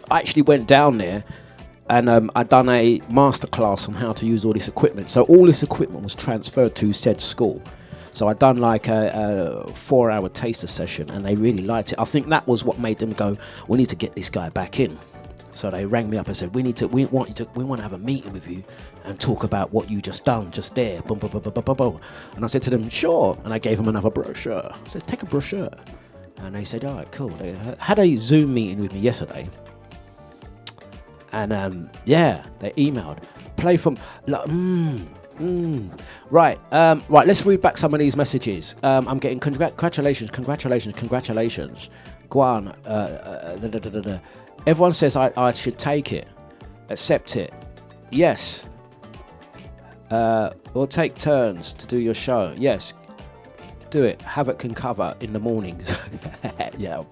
I actually went down there and um, I'd done a masterclass on how to use all this equipment. So all this equipment was transferred to said school. So I'd done like a, a four-hour taster session, and they really liked it. I think that was what made them go, "We need to get this guy back in." So they rang me up and said, "We need to. We want you to. We want to have a meeting with you and talk about what you just done just there." Boom, boom, boom, boom, boom, boom. And I said to them, "Sure." And I gave them another brochure. I said, "Take a brochure." And they said, "All right, cool." They had a Zoom meeting with me yesterday, and um, yeah, they emailed. Play from. Like, mm, mm. Right, um, right. Let's read back some of these messages. Um, I'm getting congrat- congratulations, congratulations, congratulations. Guan, uh, uh, da. Everyone says I, I should take it, accept it. Yes. Uh, we'll take turns to do your show. Yes. Do it. Havoc can cover in the mornings. yeah,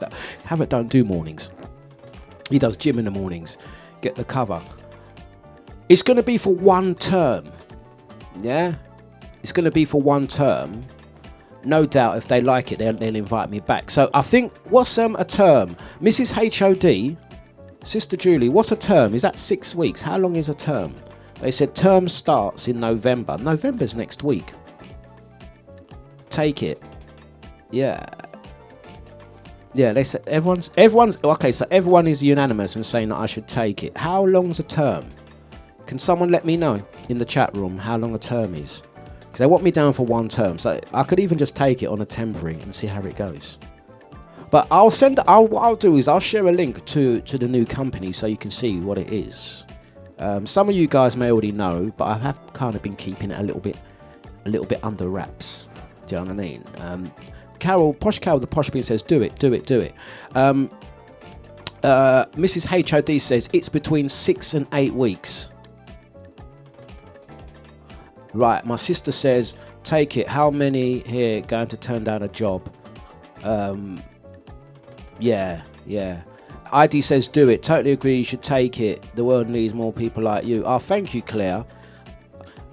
Havoc don't do mornings. He does gym in the mornings. Get the cover. It's going to be for one term. Yeah? It's going to be for one term. No doubt if they like it, they'll, they'll invite me back. So I think, what's um, a term? Mrs. HOD, Sister Julie, what's a term? Is that six weeks? How long is a term? They said term starts in November. November's next week. Take it. Yeah. Yeah, they said everyone's everyone's okay. So everyone is unanimous in saying that I should take it. How long's a term? Can someone let me know in the chat room how long a term is? Because they want me down for one term, so I could even just take it on a temporary and see how it goes. But I'll send. I'll, what I'll do is I'll share a link to to the new company so you can see what it is. Um, some of you guys may already know, but I have kind of been keeping it a little bit, a little bit under wraps. Do you know what I mean? Um, Carol, Posh Carol, the Posh Bean says, "Do it, do it, do it." Um, uh, Mrs. HOD says it's between six and eight weeks. Right, my sister says, "Take it." How many here going to turn down a job? Um, yeah, yeah. ID says, "Do it." Totally agree. You should take it. The world needs more people like you. Oh, thank you, Claire.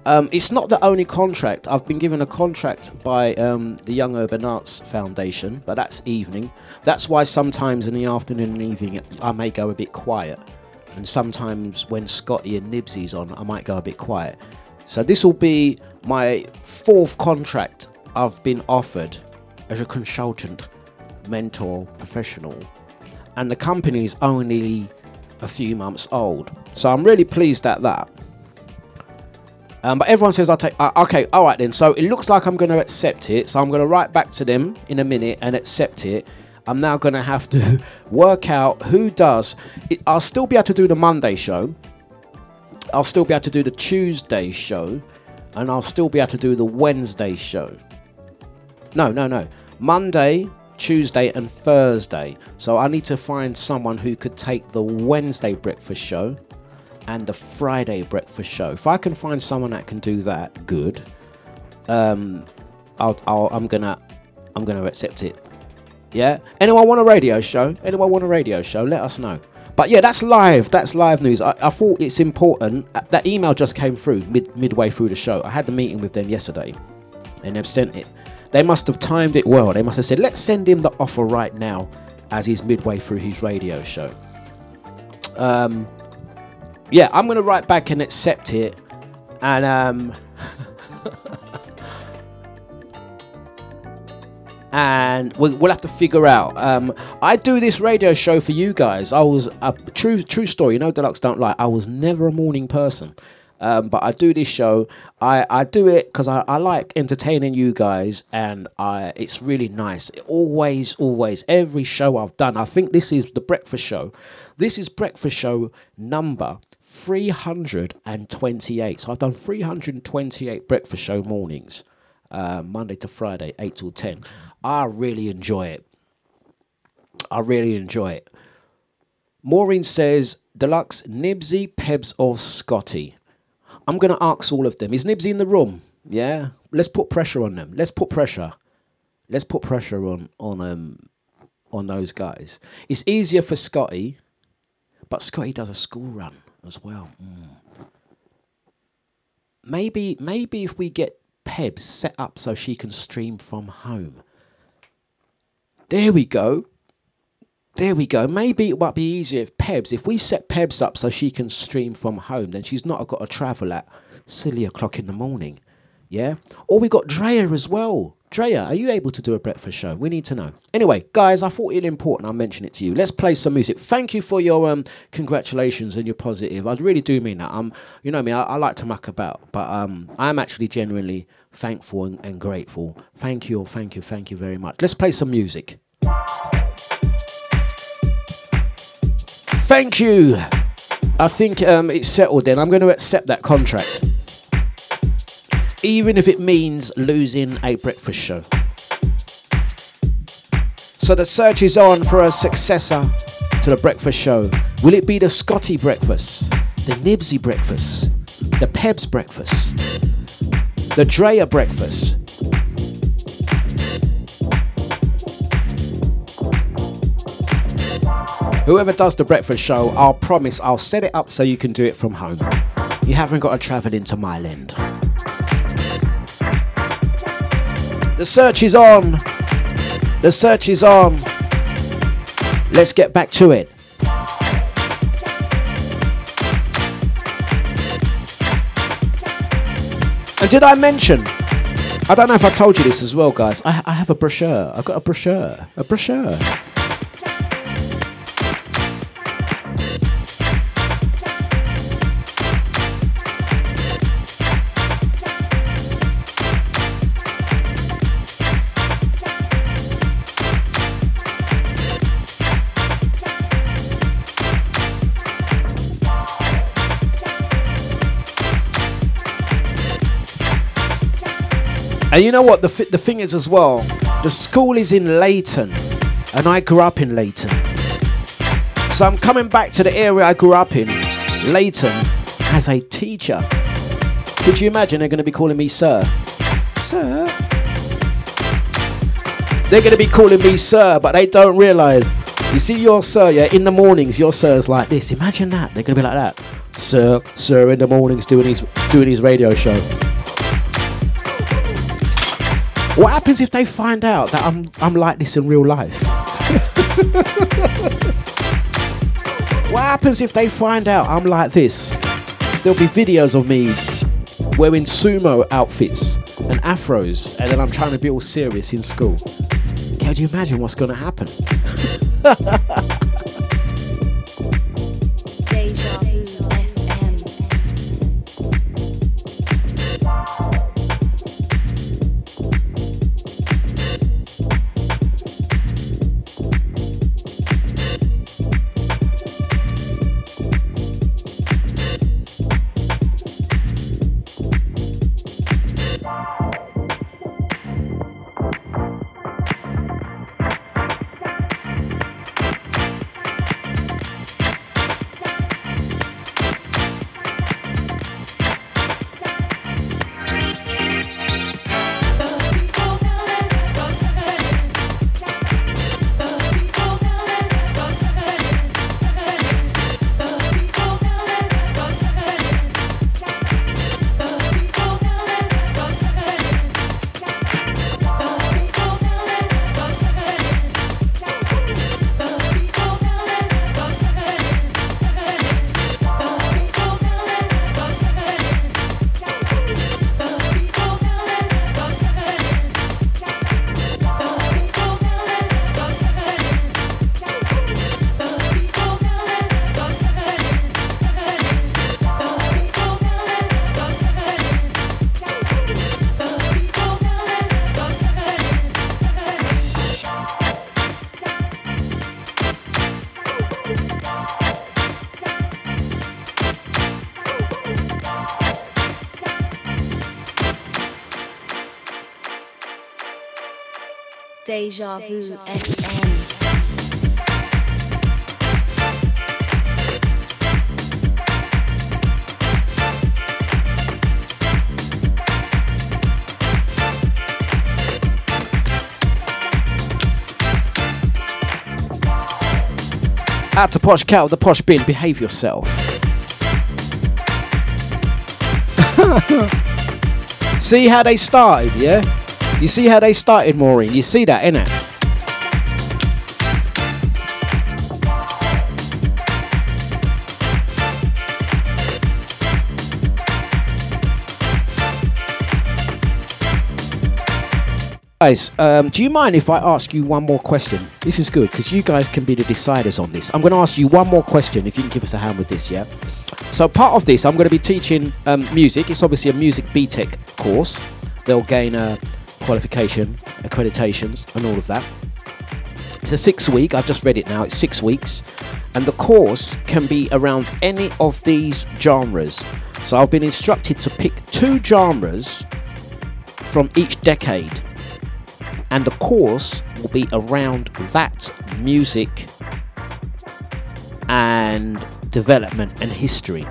Um, it's not the only contract. I've been given a contract by um, the Young Urban Arts Foundation, but that's evening. That's why sometimes in the afternoon and evening I may go a bit quiet. And sometimes when Scotty and Nibsy's on, I might go a bit quiet. So this will be my fourth contract I've been offered as a consultant, mentor, professional. And the company's only a few months old. So I'm really pleased at that. Um, but everyone says I'll take. Uh, okay, all right then. So it looks like I'm going to accept it. So I'm going to write back to them in a minute and accept it. I'm now going to have to work out who does. It, I'll still be able to do the Monday show. I'll still be able to do the Tuesday show, and I'll still be able to do the Wednesday show. No, no, no. Monday, Tuesday, and Thursday. So I need to find someone who could take the Wednesday breakfast show and the Friday breakfast show. If I can find someone that can do that, good. Um, I'll, I'll, I'm gonna, I'm gonna accept it. Yeah. Anyone want a radio show? Anyone want a radio show? Let us know. But yeah, that's live. That's live news. I, I thought it's important. Uh, That email just came through mid, midway through the show. I had the meeting with them yesterday, and they've sent it. They must have timed it well. They must have said, "Let's send him the offer right now," as he's midway through his radio show. Um, yeah, I'm gonna write back and accept it, and um, and we'll, we'll have to figure out. Um, I do this radio show for you guys. I was a true true story. You know, Dlux don't lie. I was never a morning person, um, but I do this show. I, I do it because I, I like entertaining you guys, and I it's really nice. It always, always, every show I've done. I think this is the breakfast show. This is breakfast show number 328. So I've done 328 breakfast show mornings, uh, Monday to Friday, 8 till 10. I really enjoy it. I really enjoy it. Maureen says, Dlux, Nibsy, Pebs, or Scotty? I'm going to ask all of them. Is Nibsy in the room? Yeah? Let's put pressure on them. Let's put pressure. Let's put pressure on on um on those guys. It's easier for Scotty, but Scotty does a school run as well. Mm. Maybe maybe if we get Pebs set up so she can stream from home. There we go. There we go. Maybe it might be easier if Pebs, if we set Pebs up so she can stream from home, then she's not got to travel at silly o'clock in the morning. Yeah? Or we got Drea as well. Drea, are you able to do a breakfast show? We need to know. Anyway, guys, I thought it important I mention it to you. Let's play some music. Thank you for your um congratulations and your positive. I really do mean that. Um, you know me, I, I like to muck about, but um, I'm actually genuinely thankful and, and grateful. Thank you, thank you, thank you very much. Let's play some music. Thank you. I think um, it's settled then. I'm going to accept that contract. Even if it means losing a breakfast show. So the search is on for a successor to the breakfast show. Will it be the Scotty breakfast, the Nibsy breakfast, the Pebs breakfast, the Drea breakfast? Whoever does the breakfast show, I'll promise I'll set it up so you can do it from home. You haven't got to travel into my land. The search is on. The search is on. Let's get back to it. And did I mention? I don't know if I told you this as well, guys. I, I have a brochure. I've got a brochure. A brochure. And you know what? The, the thing is as well, the school is in Leyton, and I grew up in Leyton. So I'm coming back to the area I grew up in, Leyton, as a teacher. Could you imagine they're going to be calling me sir? Sir? They're going to be calling me sir, but they don't realise. You see your sir, yeah, in the mornings, your sir's like this. Imagine that. They're going to be like that. Sir, sir, in the mornings doing his, doing his radio show. What happens if they find out that I'm I'm like this in real life? what happens if they find out I'm like this? There'll be videos of me wearing sumo outfits and afros, and then I'm trying to be all serious in school. Can you imagine what's going to happen? Deja Vu FM. Out to Posh Cow, the Posh Bin, behave yourself. see how they started, yeah? You see how they started, Maureen? You see that, innit? Guys, um, do you mind if I ask you one more question? This is good because you guys can be the deciders on this. I'm going to ask you one more question if you can give us a hand with this, yeah? So, part of this, I'm going to be teaching um, music. It's obviously a music BTEC course. They'll gain a qualification, accreditations, and all of that. It's a six week, I've just read it now, it's six weeks. And the course can be around any of these genres. So, I've been instructed to pick two genres from each decade and the course will be around that music and development and history.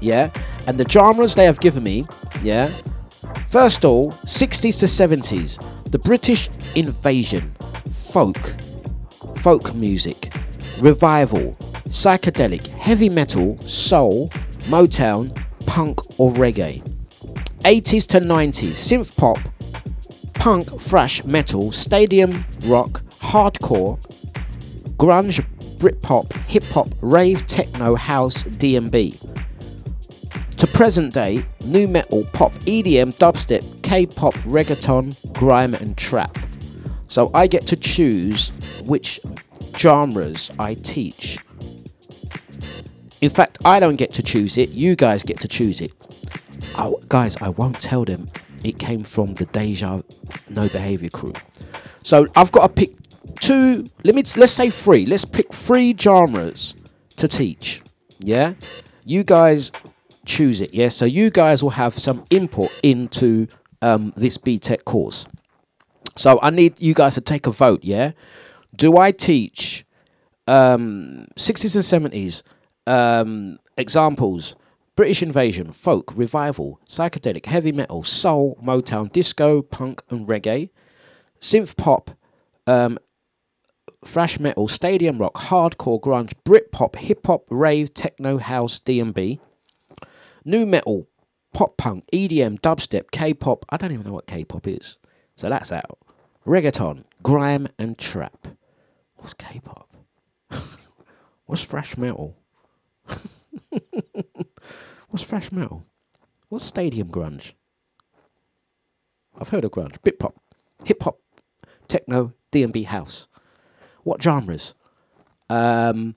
Yeah, and the genres they have given me, yeah. First all, 60s to 70s, the British invasion, folk, folk music, revival, psychedelic, heavy metal, soul, Motown, punk or reggae. 80s to 90s, synth pop, punk, thrash, metal, stadium rock, hardcore, grunge, Britpop, hip hop, rave, techno, house, DMB. To present day, nu metal, pop, EDM, dubstep, K-pop, reggaeton, grime, and trap. So I get to choose which genres I teach. In fact, I don't get to choose it. You guys get to choose it. Oh, guys, I won't tell them it came from the Deja No Behavior crew. So I've got to pick two. Let me let's say three. Let's pick three genres to teach. Yeah, you guys choose it. Yeah, so you guys will have some input into um, this BTEC course. So I need you guys to take a vote. Yeah, do I teach um, 60s and 70s um, examples? British invasion, folk, revival, psychedelic, heavy metal, soul, Motown, disco, punk, and reggae, synth pop, um, thrash metal, stadium rock, hardcore, grunge, Britpop, hip hop, rave, techno, house, D&B, nu metal, pop punk, EDM, dubstep, K-pop. I don't even know what K-pop is, so that's out. Reggaeton, grime, and trap. What's K-pop? What's thrash metal? What's thrash metal? What's stadium grunge? I've heard of grunge. Britpop, hip hop, techno, D&B house. What genres? Um,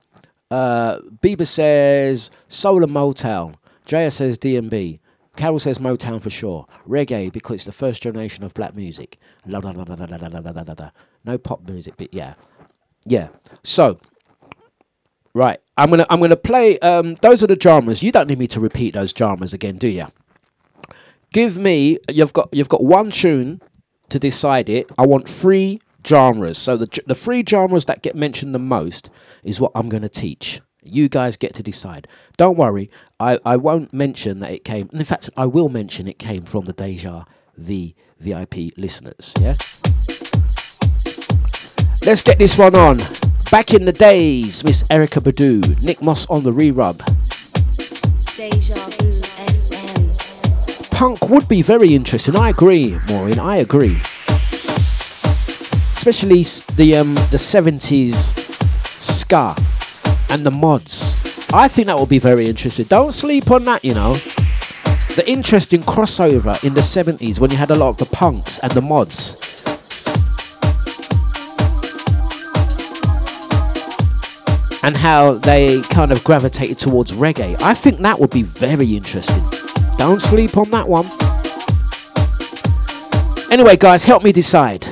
uh, Bieber says soul and Motown. Jaya says DMB. Carol says Motown for sure. Reggae because it's the first generation of black music. La, la, la, no pop music, but yeah, yeah. So, right, I'm gonna I'm gonna play. Um, those are the dramas. You don't need me to repeat those dramas again, do you? Give me. You've got you've got one tune to decide it. I want three genres. So the the three genres that get mentioned the most is what I'm gonna teach. You guys get to decide. Don't worry. I, I won't mention that it came. In fact, I will mention it came from the Deja the VIP listeners. Yeah. Let's get this one on. Back in the days, Miss Erykah Badu, Nick Moss on the re-rub. Deja Vu FM. Punk would be very interesting. I agree, Maureen. I agree. Especially the um, the seventies ska and the mods. I think that will be very interesting. Don't sleep on that, you know. The interesting crossover in the seventies when you had a lot of the punks and the mods. and how they kind of gravitated towards reggae. I think that would be very interesting. Don't sleep on that one. Anyway, guys, help me decide.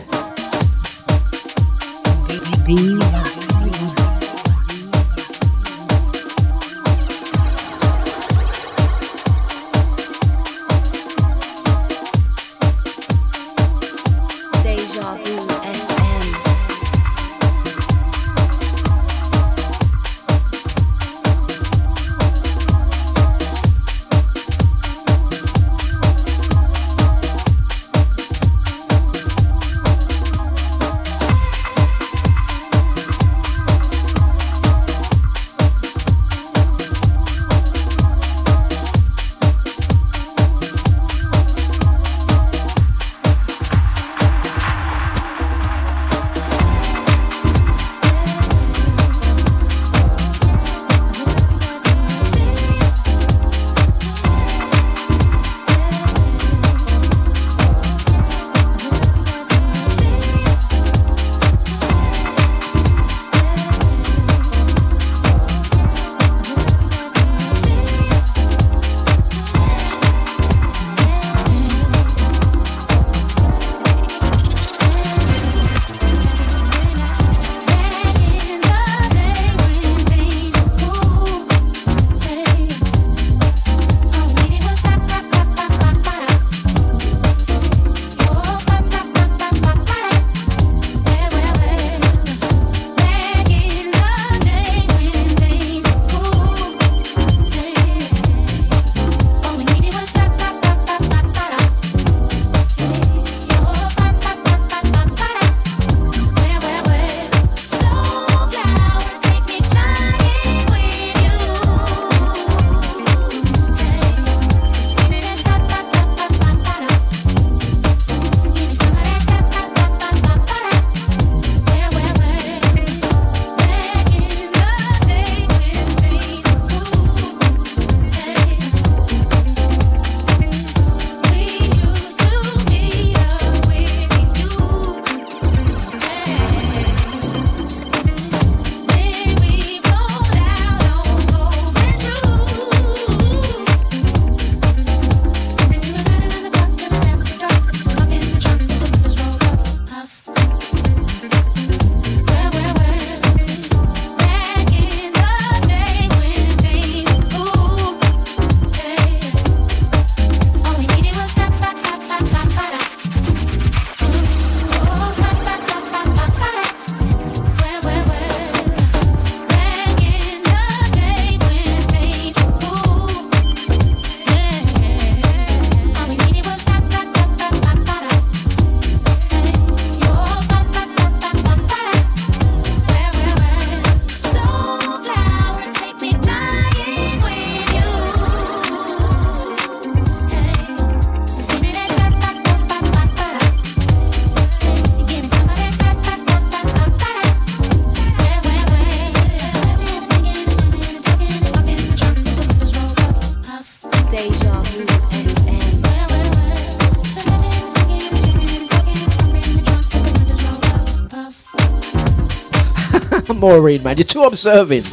Maureen, man, you're too observing.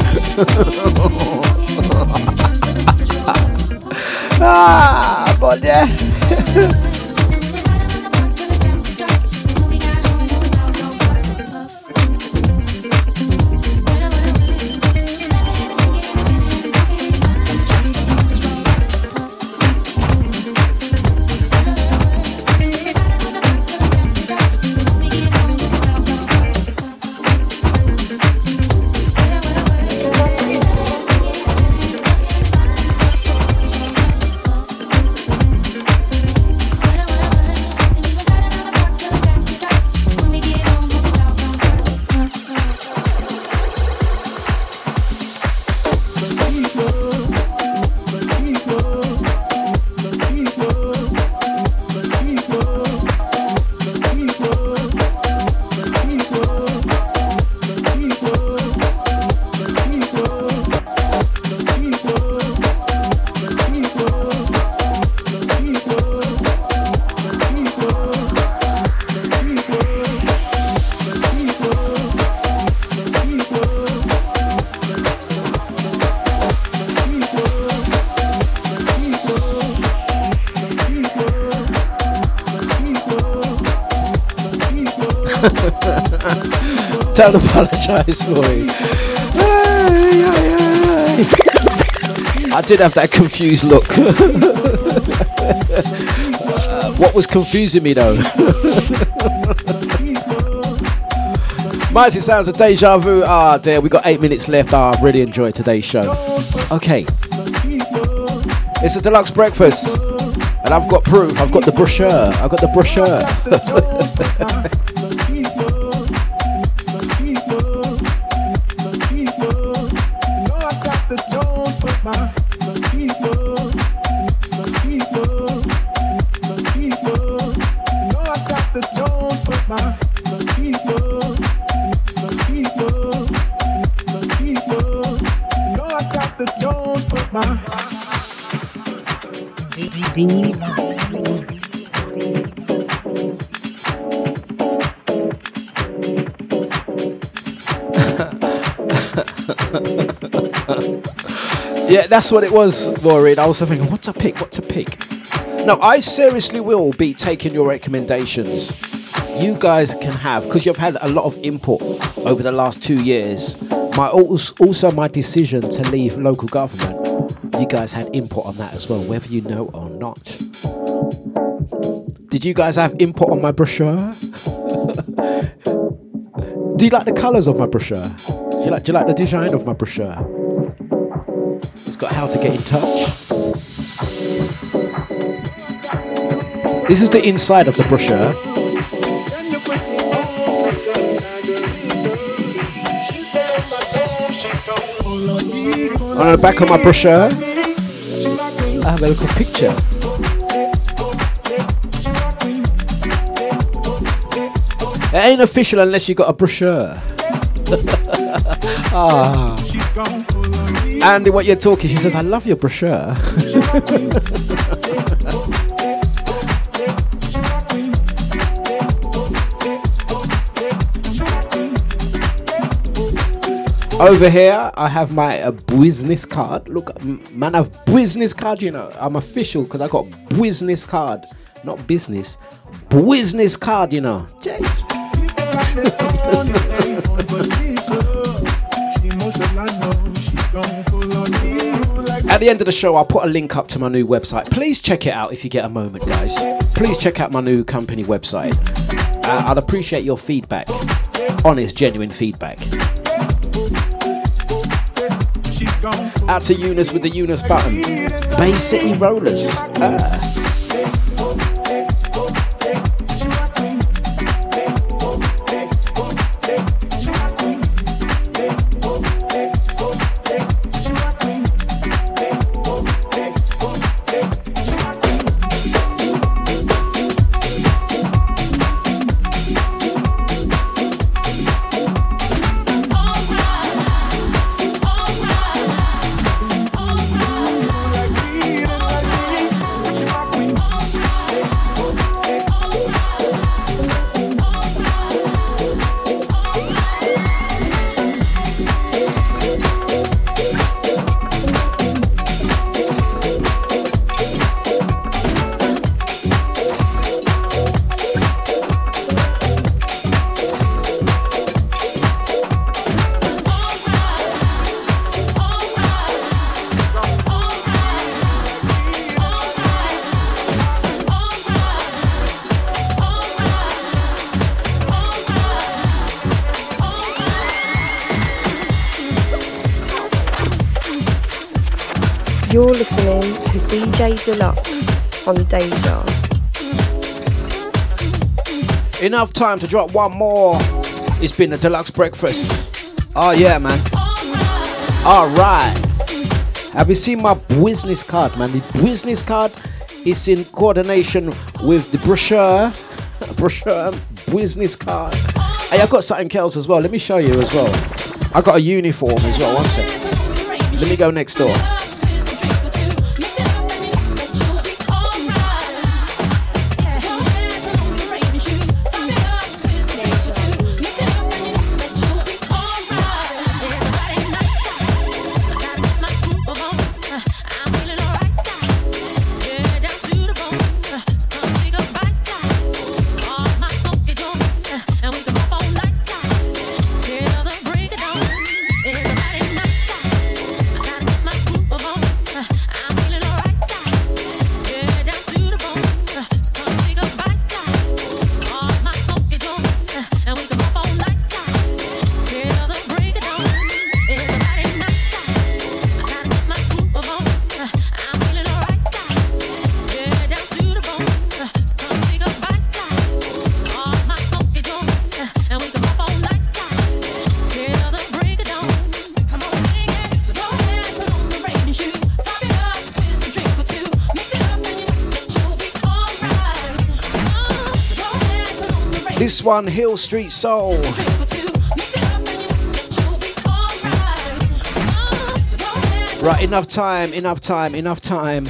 ah, but yeah. Don't apologise for it. I did have that confused look. Uh, what was confusing me though? Mighty sounds of deja vu. Ah, dear, we got eight minutes left. Ah, I've really enjoyed today's show. Okay, it's a Dlux breakfast, and I've got proof. I've got the brochure. I've got the brochure. Yeah, that's what it was, Maureen. I was thinking, what to pick, what to pick. No, I seriously will be taking your recommendations. You guys can have, because you've had a lot of input over the last two years. My also my decision to leave local government. You guys had input on that as well, whether you know or not. Did you guys have input on my brochure? Do you like the colours of my brochure? Do you like, do you like the design of my brochure? Got how to get in touch. This is the inside of the brochure. On the back of my brochure, I have a little picture. It ain't official unless you got a brochure. ah. Andy, what you're talking, she says, I love your brochure. Over here, I have my uh, business card. Look, man, I've business card. You know, I'm official because I got business card, not business. Business card. You know, Jeez. The end of the show, I'll put a link up to my new website. Please check it out if you get a moment, guys. Please check out my new company website. Uh, I'd appreciate your feedback. Honest, genuine feedback. Out to Eunice with the Eunice button. Bay City Rollers. Ah. Enough time to drop one more. It's been a Dlux breakfast. Oh yeah, man. All right. Have you seen my business card, man? The business card is in coordination with the brochure. Brochure business card. Hey, I've got something else as well. Let me show you as well. I've got a uniform as well. One sec. Let me go next door. One, Hill Street Soul. Right, enough time, enough time, enough time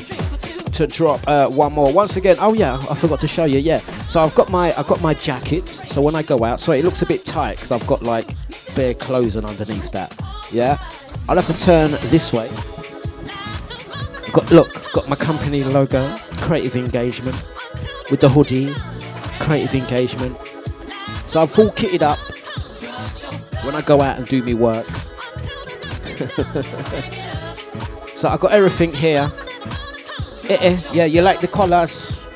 to drop uh, one more. Once again, oh yeah, I forgot to show you. Yeah, so I've got my I've got my jacket. So when I go out, sorry, it looks a bit tight because I've got like bare clothes on underneath that. Yeah, I'll have to turn this way. Got look, got my company logo, creative engagement with the hoodie, creative engagement. So I'm full kitted up when I go out and do me work. so I've got everything here. Eh, eh, yeah, you like the collars?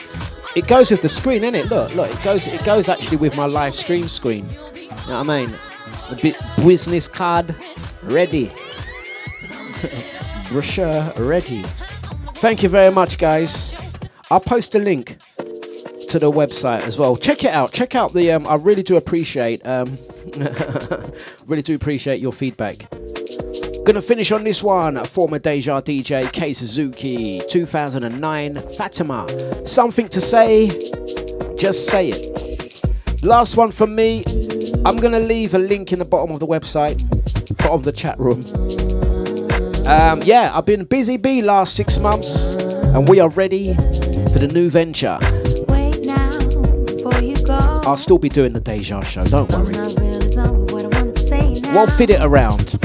It goes with the screen, innit? Look, look, it goes. It goes actually with my live stream screen. You know what I mean? A bit business card ready. Brochure ready. Thank you very much, guys. I'll post a link to the website as well. Check it out. Check out the. Um, I really do appreciate. Um, really do appreciate your feedback. Gonna finish on this one. Former Deja DJ K Suzuki, 2009. Fatima. Something to say? Just say it. Last one from me. I'm gonna leave a link in the bottom of the website, bottom of the chat room. Um, yeah, I've been busy bee last six months, and we are ready for the new venture. I'll still be doing the Deja show, don't worry. not really done with what I want to say now. We'll fit it around.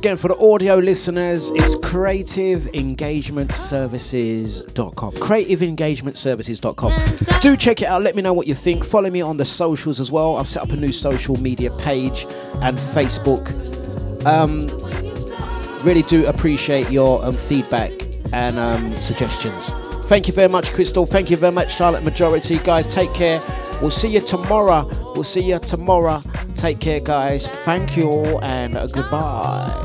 Again, for the audio listeners, it's creativeengagementservices.com. Creativeengagementservices.com. Do check it out. Let me know what you think. Follow me on the socials as well. I've set up a new social media page and Facebook. Um, really do appreciate your um, feedback and um, suggestions. Thank you very much, Crystal. Thank you very much, Charlotte Majority. Guys, take care. We'll see you tomorrow. We'll see you tomorrow. Take care, guys. Thank you all and uh, goodbye.